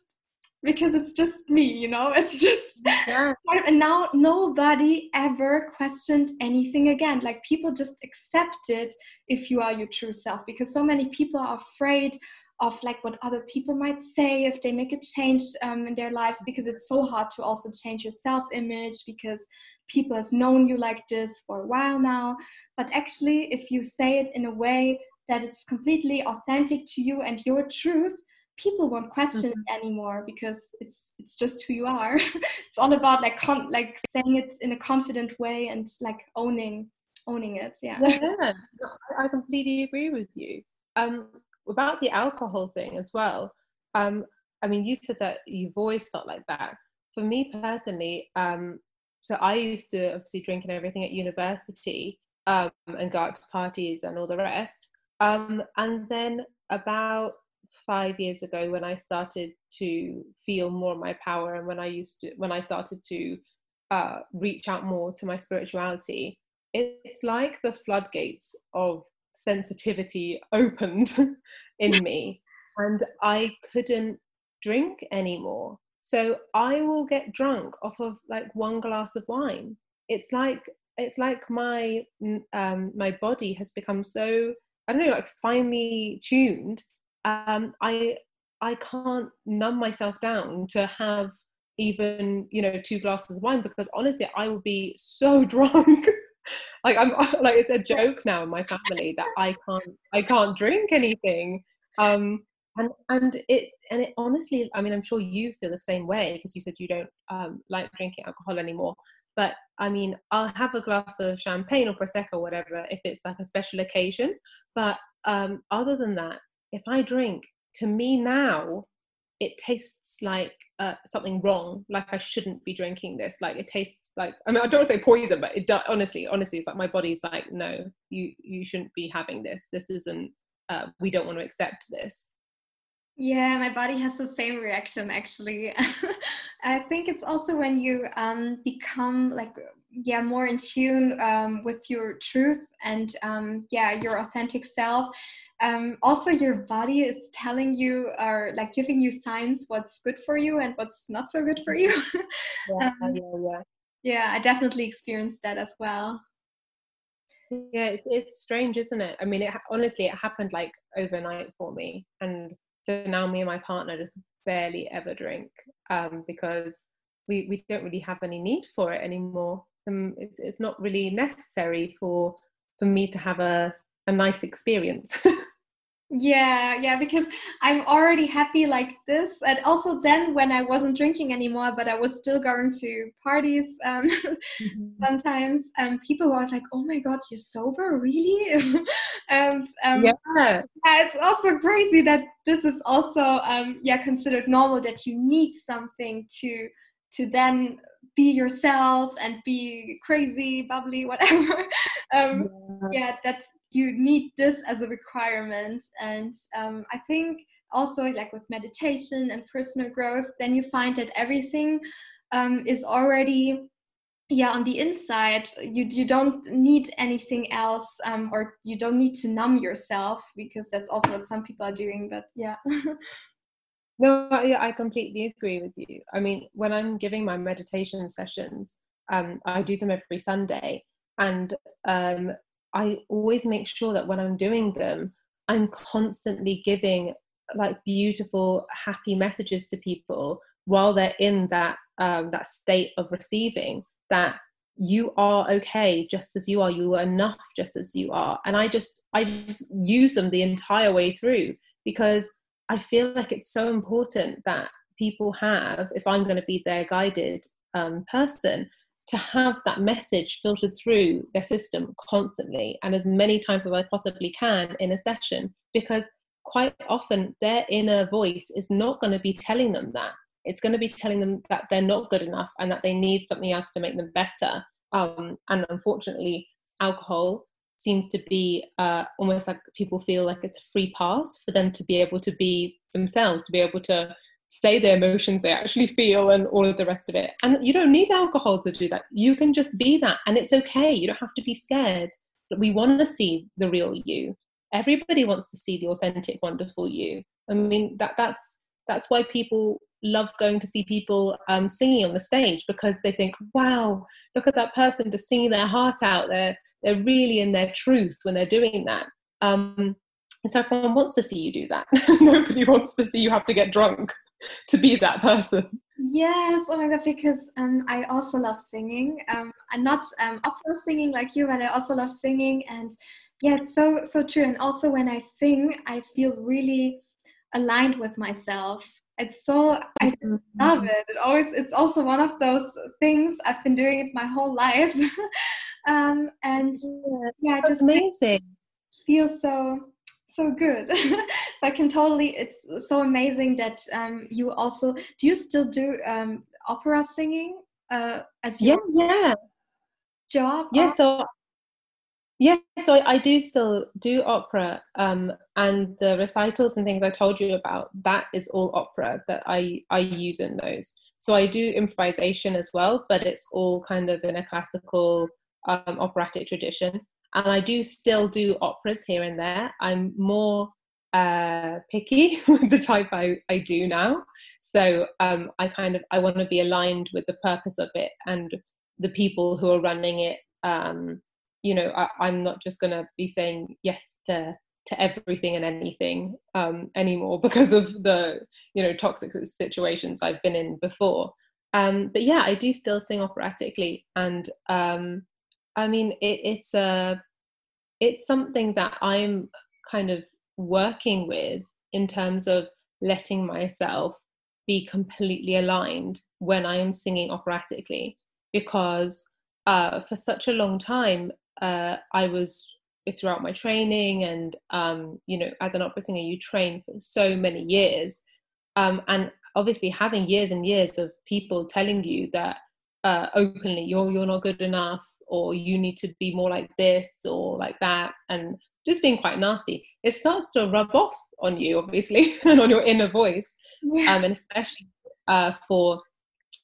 S1: because it's just me you know? It's just yeah. and now nobody ever questioned anything again. Like people just accept it if you are your true self because so many people are afraid of like what other people might say if they make a change um, in their lives because it's so hard to also change your self image because people have known you like this for a while now. But actually, if you say it in a way that it's completely authentic to you and your truth, people won't question mm-hmm. it anymore because it's it's just who you are. it's all about like con- like saying it in a confident way and like owning owning it. Yeah.
S2: Yeah, I completely agree with you. Um, about the alcohol thing as well. Um, I mean, you said that you've always felt like that. For me personally, um, so I used to obviously drink and everything at university um, and go out to parties and all the rest. Um, and then about five years ago, when I started to feel more my power and when I used to, when I started to uh, reach out more to my spirituality, it's like the floodgates of sensitivity opened in me and I couldn't drink anymore. So I will get drunk off of like one glass of wine. It's like it's like my um, my body has become so I don't know like finely tuned. Um, I I can't numb myself down to have even you know two glasses of wine because honestly I will be so drunk. Like I'm like it's a joke now in my family that I can't I can't drink anything. Um, and and it and it honestly i mean i'm sure you feel the same way because you said you don't um, like drinking alcohol anymore. But i mean i'll have a glass of champagne or prosecco or whatever if it's like a special occasion. But um, other than that if i drink to me now it tastes like uh, something wrong like i shouldn't be drinking this like it tastes like i mean i don't want to say poison but it does honestly honestly it's like my body's like no you you shouldn't be having this this isn't uh, we don't want to accept this
S1: yeah, my body has the same reaction actually. I think it's also when you um, become like yeah more in tune um, with your truth and um, yeah your authentic self. Um, also, your body is telling you or like giving you signs what's good for you and what's not so good for you.
S2: yeah, um, yeah, yeah.
S1: Yeah, I definitely experienced that as well.
S2: Yeah, it, it's strange, isn't it? I mean, it honestly it happened like overnight for me, and so now me and my partner just barely ever drink um, because we, we don't really have any need for it anymore. Um, it's, it's not really necessary for for me to have a, a nice experience.
S1: yeah yeah because i'm already happy like this and also then when i wasn't drinking anymore but i was still going to parties um, mm-hmm. sometimes um, people were like oh my god you're sober really and um, yeah. yeah. it's also crazy that this is also um, yeah considered normal that you need something to to then be yourself and be crazy bubbly whatever. Um, yeah. yeah that's you need this as a requirement. And um, i think also like with meditation and personal growth then you find that everything um, is already yeah on the inside. You you don't need anything else um, or you don't need to numb yourself because that's also what some people are doing but yeah
S2: no i completely agree with you i mean when i'm giving my meditation sessions um, i do them every sunday and um, I always make sure that when I'm doing them, I'm constantly giving like beautiful, happy messages to people while they're in that um, that state of receiving. That you are okay just as you are. You are enough just as you are. And I just I just use them the entire way through because I feel like it's so important that people have, if I'm going to be their guided um, person, to have that message filtered through their system constantly and as many times as I possibly can in a session because quite often their inner voice is not going to be telling them that. It's going to be telling them that they're not good enough and that they need something else to make them better. Um, and unfortunately, alcohol seems to be uh, almost like people feel like it's a free pass for them to be able to be themselves, to be able to say the emotions they actually feel and all of the rest of it. And you don't need alcohol to do that. You can just be that and it's okay. You don't have to be scared. We want to see the real you. Everybody wants to see the authentic, wonderful you. I mean that that's that's why people love going to see people um, singing on the stage because they think, wow, look at that person just singing their heart out. They're they're really in their truth when they're doing that. Um, and so everyone wants to see you do that. Nobody wants to see you have to get drunk to be that person.
S1: Yes, oh my god, because um, I also love singing. Um, I'm not um, opera singing like you, but I also love singing, and yeah, it's so so true. And also when I sing, I feel really aligned with myself. It's so I just mm-hmm. love it. It always it's also one of those things I've been doing it my whole life, um, and yeah, yeah just
S2: amazing.
S1: Feel so so good. So i can totally it's so amazing that um, you also do you still do um, opera singing uh, as
S2: yeah yeah.
S1: job
S2: yeah so yeah so I, I do still do opera um, and the recitals and things i told you about that is all opera that i i use in those. So i do improvisation as well but it's all kind of in a classical um, operatic tradition and I do still do operas here and there. I'm more uh, picky with the type I, I do now. So um, I kind of I want to be aligned with the purpose of it and the people who are running it. Um, you know, I, am not just going to be saying yes to to everything and anything um, anymore because of the you know toxic situations I've been in before. Um, but yeah, I do still sing operatically, and um, I mean it, it's a it's something that I'm kind of working with in terms of letting myself be completely aligned when I am singing operatically because uh, for such a long time uh, I was throughout my training and um, you know as an opera singer you train for so many years um, and obviously having years and years of people telling you that uh, openly you're you're not good enough or you need to be more like this or like that and just being quite nasty it starts to rub off on you obviously and on your inner voice yeah. um, and especially uh, for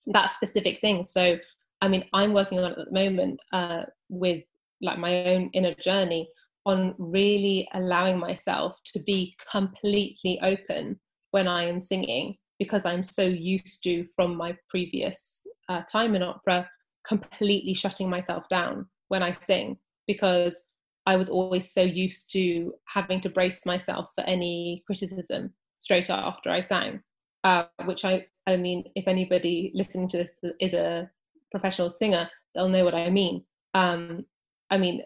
S2: that specific thing so i mean i'm working on it at the moment uh, with like my own inner journey on really allowing myself to be completely open when I am singing because I'm so used to from my previous uh, time in opera completely shutting myself down when I sing because I was always so used to having to brace myself for any criticism straight after I sang, uh, which I, I mean, if anybody listening to this is a professional singer, they'll know what I mean. Um, I mean,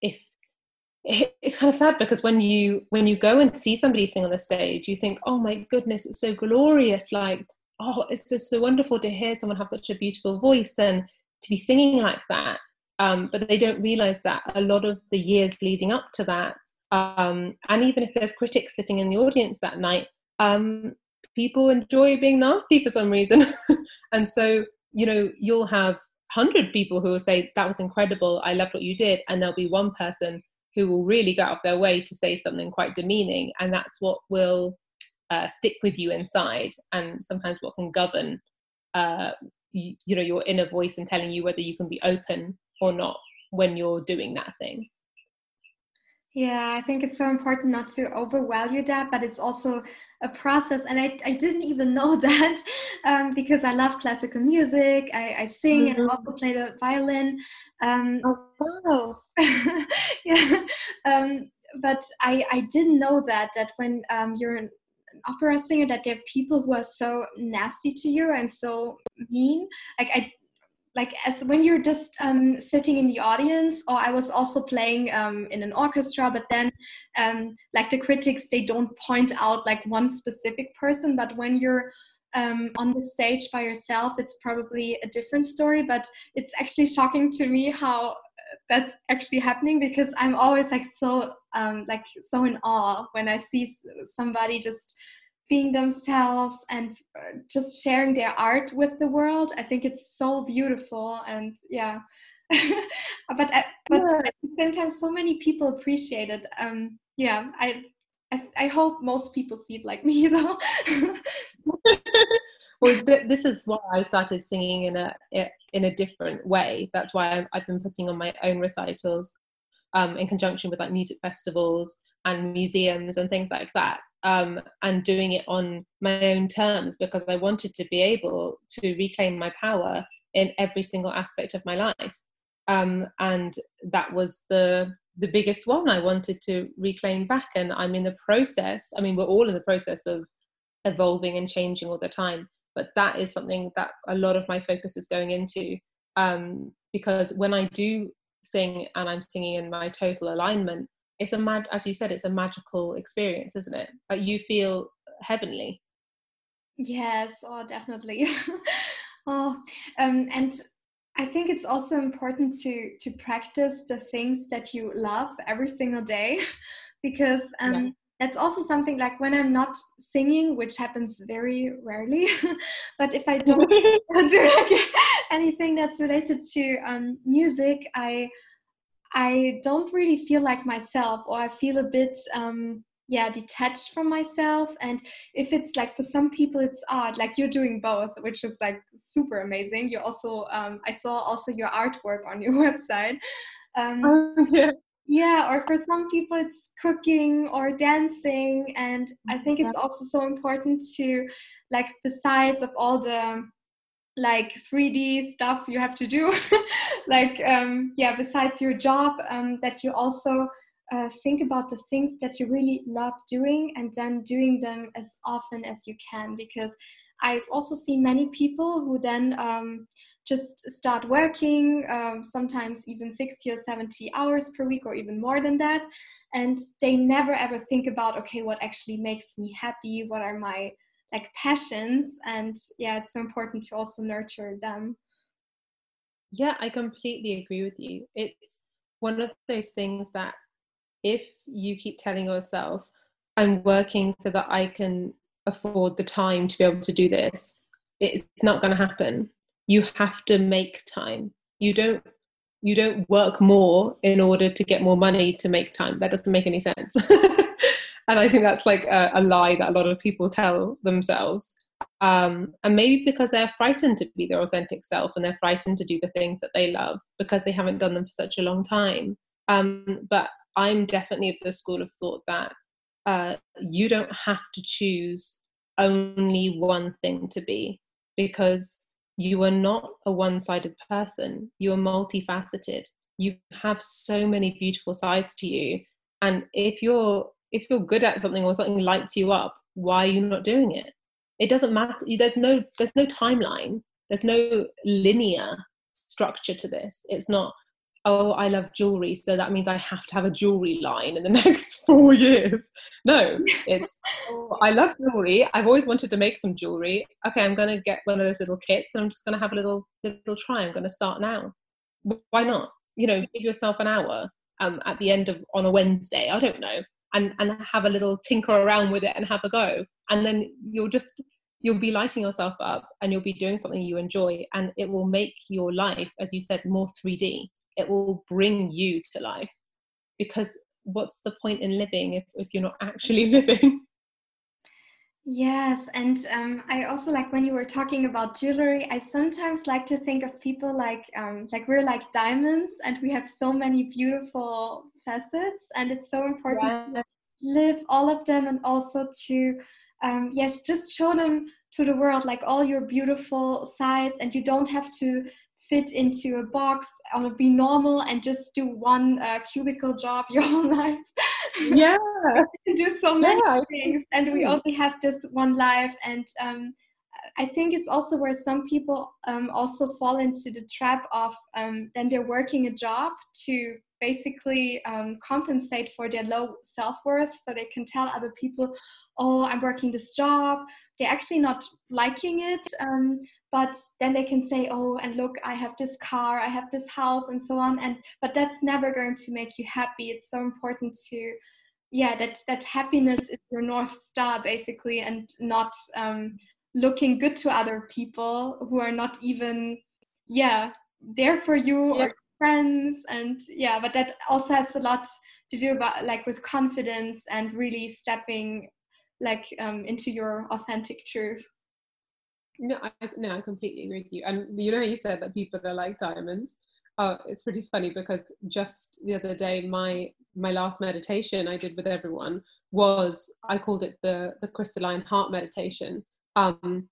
S2: if it's kind of sad because when you when you go and see somebody sing on the stage, you think, oh my goodness, it's so glorious! Like, oh, it's just so wonderful to hear someone have such a beautiful voice and to be singing like that. Um, but they don't realize that a lot of the years leading up to that, um, and even if there's critics sitting in the audience that night, um, people enjoy being nasty for some reason, and so you know you'll have 100 people who will say that was incredible i loved what you did and there'll be one person who will really go out of their way to say something quite demeaning and that's what will uh, stick with you inside and sometimes what can govern uh, you, you know your inner voice and telling you whether you can be open or not when you're doing that thing
S1: yeah, I think it's so important not to overvalue that, but it's also a process. And I, I didn't even know that um, because I love classical music. I, I sing mm-hmm. and also play the violin. Um,
S2: oh, wow.
S1: yeah. Um, but I, I didn't know that, that when um, you're an opera singer, that there are people who are so nasty to you and so mean. Like I like as when you're just um, sitting in the audience or i was also playing um, in an orchestra but then um, like the critics they don't point out like one specific person but when you're um, on the stage by yourself it's probably a different story but it's actually shocking to me how that's actually happening because i'm always like so um, like so in awe when i see somebody just being themselves and uh, just sharing their art with the world. I think it's so beautiful and yeah. but at, but yeah. at the same time, so many people appreciate it. Um, yeah, I, I, I hope most people see it like me though.
S2: well, this is why I started singing in a in a different way. That's why I've been putting on my own recitals um, in conjunction with like music festivals and museums and things like that um, and doing it on my own terms because I wanted to be able to reclaim my power in every single aspect of my life. Um, and that was the the biggest one I wanted to reclaim back. And I'm in the process. I mean, we're all in the process of evolving and changing all the time. But that is something that a lot of my focus is going into um, because when I do sing and I'm singing in my total alignment, it's a mad as you said it's a magical experience isn't it? Like you feel heavenly.
S1: Yes oh definitely. Oh um, and i think it's also important to to practice the things that you love every single day because um, yeah. That's also something like when i'm not singing which happens very rarely but if i don't do like anything that's related to um, music i I don't really feel like myself, or I feel a bit, um, yeah, detached from myself. And if it's like for some people, it's art, like you're doing both, which is like super amazing. You also, um, I saw also your artwork on your website. Um, oh, yeah. Yeah, or for some people it's cooking or dancing, and I think it's also so important to, like, besides of all the like 3D stuff you have to do, like um, yeah, besides your job, um, that you also uh, think about the things that you really love doing and then doing them as often as you can because I've also seen many people who then um, just start working, um, sometimes even 60 or 70 hours per week, or even more than that. And they never ever think about, okay, what actually makes me happy? What are my like passions? And yeah, it's so important to also nurture them.
S2: Yeah, I completely agree with you. It's one of those things that if you keep telling yourself, I'm working so that I can afford the time to be able to do this. It's not going to happen. You have to make time. You don't you don't work more in order to get more money to make time. That doesn't make any sense. And i think that's like a, a, lie that a lot of people tell themselves. Um, and maybe because they're frightened to be their authentic self and they're frightened to do the things that they love because they haven't done them for such a long time. Um, but i'm definitely of the school of thought that uh, you don't have to choose only one thing to be because you are not a one sided person. You are multifaceted. You have so many beautiful sides to you. And if you're if you're good at something or something lights you up, why are you not doing it? It doesn't matter. There's no there's no timeline. There's no linear structure to this. It's not oh, I love jewelry, so that means I have to have a jewelry line in the next four years. No, it's, oh, I love jewelry. I've always wanted to make some jewelry. Okay, I'm going to get one of those little kits and I'm just going to have a little, little try. I'm going to start now. Why not? You know, give yourself an hour um, at the end of, on a Wednesday, I don't know, and, and have a little tinker around with it and have a go. And then you'll just, you'll be lighting yourself up and you'll be doing something you enjoy and it will make your life as you said more 3d it will bring you to life because what's the point in living if, if you're not actually living
S1: Yes, and um, I also like when you were talking about jewelry. I sometimes like to think of people like um, like we're like diamonds, and we have so many beautiful facets, and it's so important yeah. to live all of them, and also to um, yes, just show them to the world like all your beautiful sides, and you don't have to fit into a box or be normal and just do one uh, cubicle job your whole life.
S2: Yeah.
S1: do so many yeah. things. And we only have this one life. And um, I think it's also where some people um, also fall into the trap of um, then they're working a job to basically um, compensate for their low self-worth so they can tell other people oh i'm working this job they're actually not liking it um, but then they can say oh and look i have this car i have this house and so on and but that's never going to make you happy it's so important to yeah that that happiness is your north star basically and not um, looking good to other people who are not even yeah there for you yeah. or friends and yeah but that also has a lot to do about like with confidence and really stepping like um, into your authentic truth
S2: no I, no I completely agree with you. And you know you said that people are like diamonds oh it's pretty funny because just the other day my my last meditation I did with everyone was I called it the the crystalline heart meditation. Um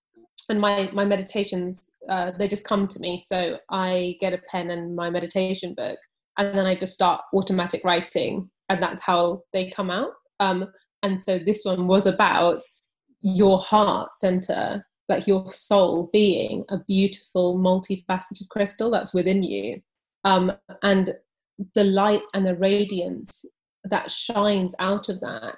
S2: and my my meditations uh, they just come to me. So i get a pen and my meditation book and then i just start automatic writing and that's how they come out. Um, and so this one was about your heart center like your soul being a beautiful multifaceted crystal that's within you um, and the light and the radiance that shines out of that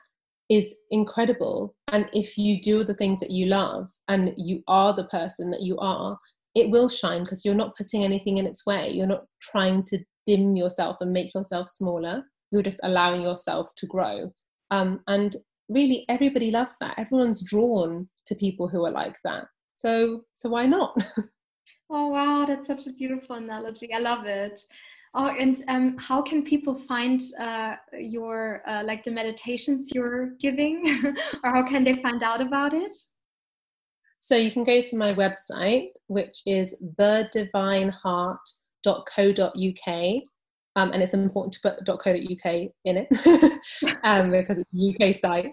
S2: is incredible. And if you do the things that you love and you are the person that you are, it will shine because you're not putting anything in its way. You're not trying to dim yourself and make yourself smaller. You're just allowing yourself to grow. Um, and really, everybody loves that. Everyone's drawn to people who are like that. So, so why not?
S1: oh wow, that's such a beautiful analogy. I love it. Oh, and um, how can people find uh, your uh, like the meditations you're giving, or how can they find out about it?
S2: So you can go to my website, which is thedivineheart.co.uk, um, and it's important to put .co.uk in it um, because it's a UK site.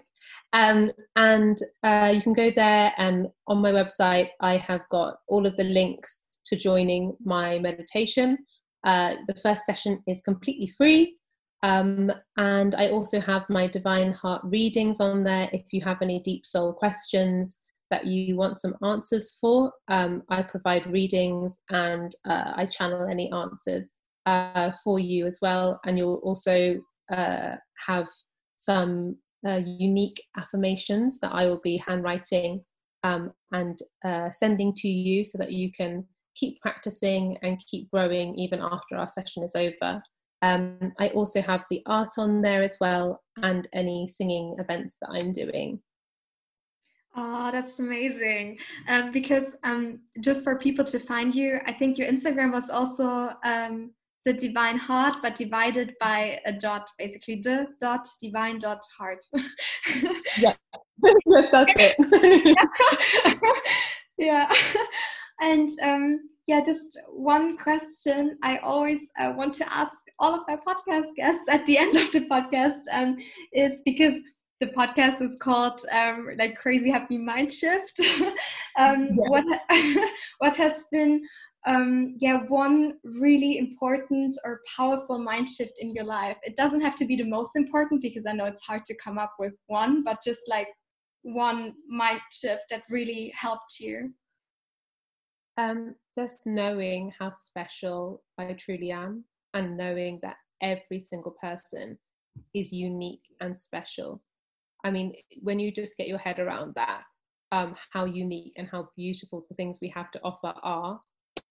S2: Um, and uh, you can go there, and on my website, I have got all of the links to joining my meditation. Uh, the first session is completely free. Um, and I also have my Divine Heart readings on there. If you have any deep soul questions that you want some answers for, um, I provide readings and uh, I channel any answers uh, for you as well. And you'll also uh, have some uh, unique affirmations that I will be handwriting um, and uh, sending to you so that you can keep practicing and keep growing even after our session is over. Um, I also have the art on there as well and any singing events that I'm doing.
S1: Oh, that's amazing. Um, because um, just for people to find you, I think your Instagram was also um, the divine heart, but divided by a dot, basically the dot divine dot heart.
S2: yeah, yes, that's
S1: it. yeah, and um, yeah, just one question I always uh, want to ask all of my podcast guests at the end of the podcast um, is because the podcast is called um, like crazy happy mind shift um, yeah. what what has been um, yeah one really important or powerful mind shift in your life. It doesn't have to be the most important because i know it's hard to come up with one but just like one mind shift that really helped you.
S2: Um, just knowing how special i truly am and knowing that every single person is unique and special. I mean when you just get your head around that um, how unique and how beautiful the things we have to offer are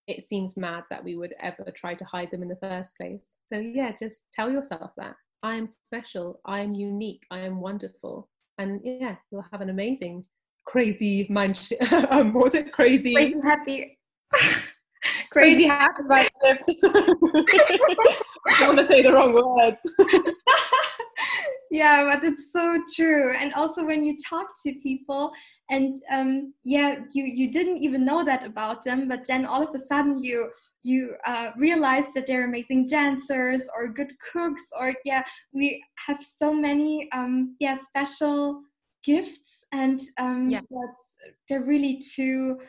S2: it seems mad that we would ever try to hide them in the first place. So, yeah, just tell yourself that I am special, I am unique, I am wonderful. And yeah, you'll have an amazing, crazy mind. Sh- um, what was it? Crazy.
S1: Crazy happy.
S2: crazy happy mind shift. I don't want to say the wrong words.
S1: Yeah, but it's so true. And also, when you talk to people, and um, yeah you you didn't even know that about them but then all of a sudden you you uh, realize that they're amazing dancers or good cooks or yeah we have so many um, yeah special gifts and um, yeah. they're really too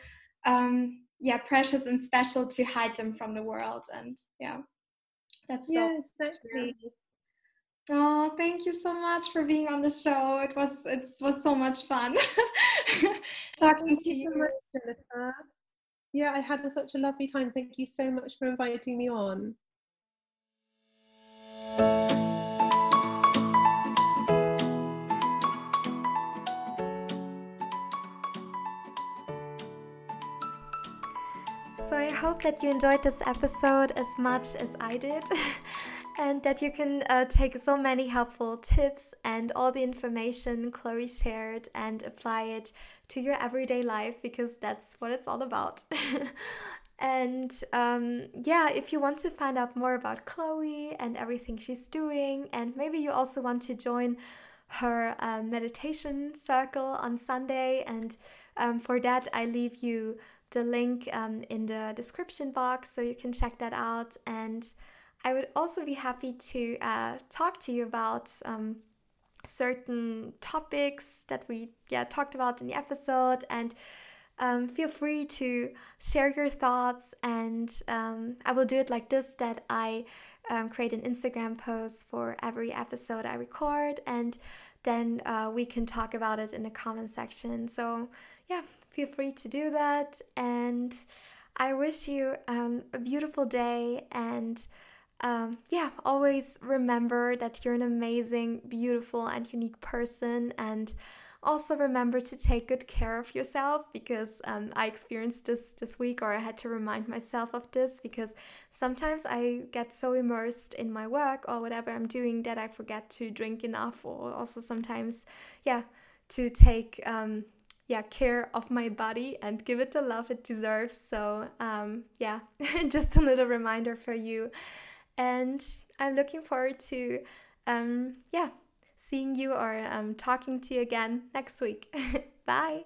S1: um, yeah precious and special to hide them from the world and yeah that's
S2: yeah, so exactly. True.
S1: Oh, thank you so much for being on the show. It was it was so much fun talking thank to you. So much,
S2: yeah, I had such a lovely time. Thank you so much for inviting me on.
S1: So I hope that you enjoyed this episode as much as I did. and that you can uh, take so many helpful tips and all the information Chloe shared and apply it to your everyday life because that's what it's all about. and um, yeah, if you want to find out more about Chloe and everything she's doing, and maybe you also want to join her um, meditation circle on Sunday, and um, for that, I leave you the link um, in the description box so you can check that out and I would also be happy to uh, talk to you about um, certain topics that we yeah talked about in the episode. And um, feel free to share your thoughts. And um, i will do it like this that i um, create an instagram post for every episode i record. And then uh, we can talk about it in the comment section. So yeah feel free to do that. And i wish you um, a beautiful day. And um, yeah, always remember that you're an amazing, beautiful, and unique person. And also remember to take good care of yourself because um, I experienced this this week, or I had to remind myself of this because sometimes I get so immersed in my work or whatever I'm doing that I forget to drink enough, or also sometimes, yeah, to take. Um, yeah care of my body and give it the love it deserves so um, yeah just a little reminder for you and I'm looking forward to, um, yeah, seeing you or um, talking to you again next week. Bye.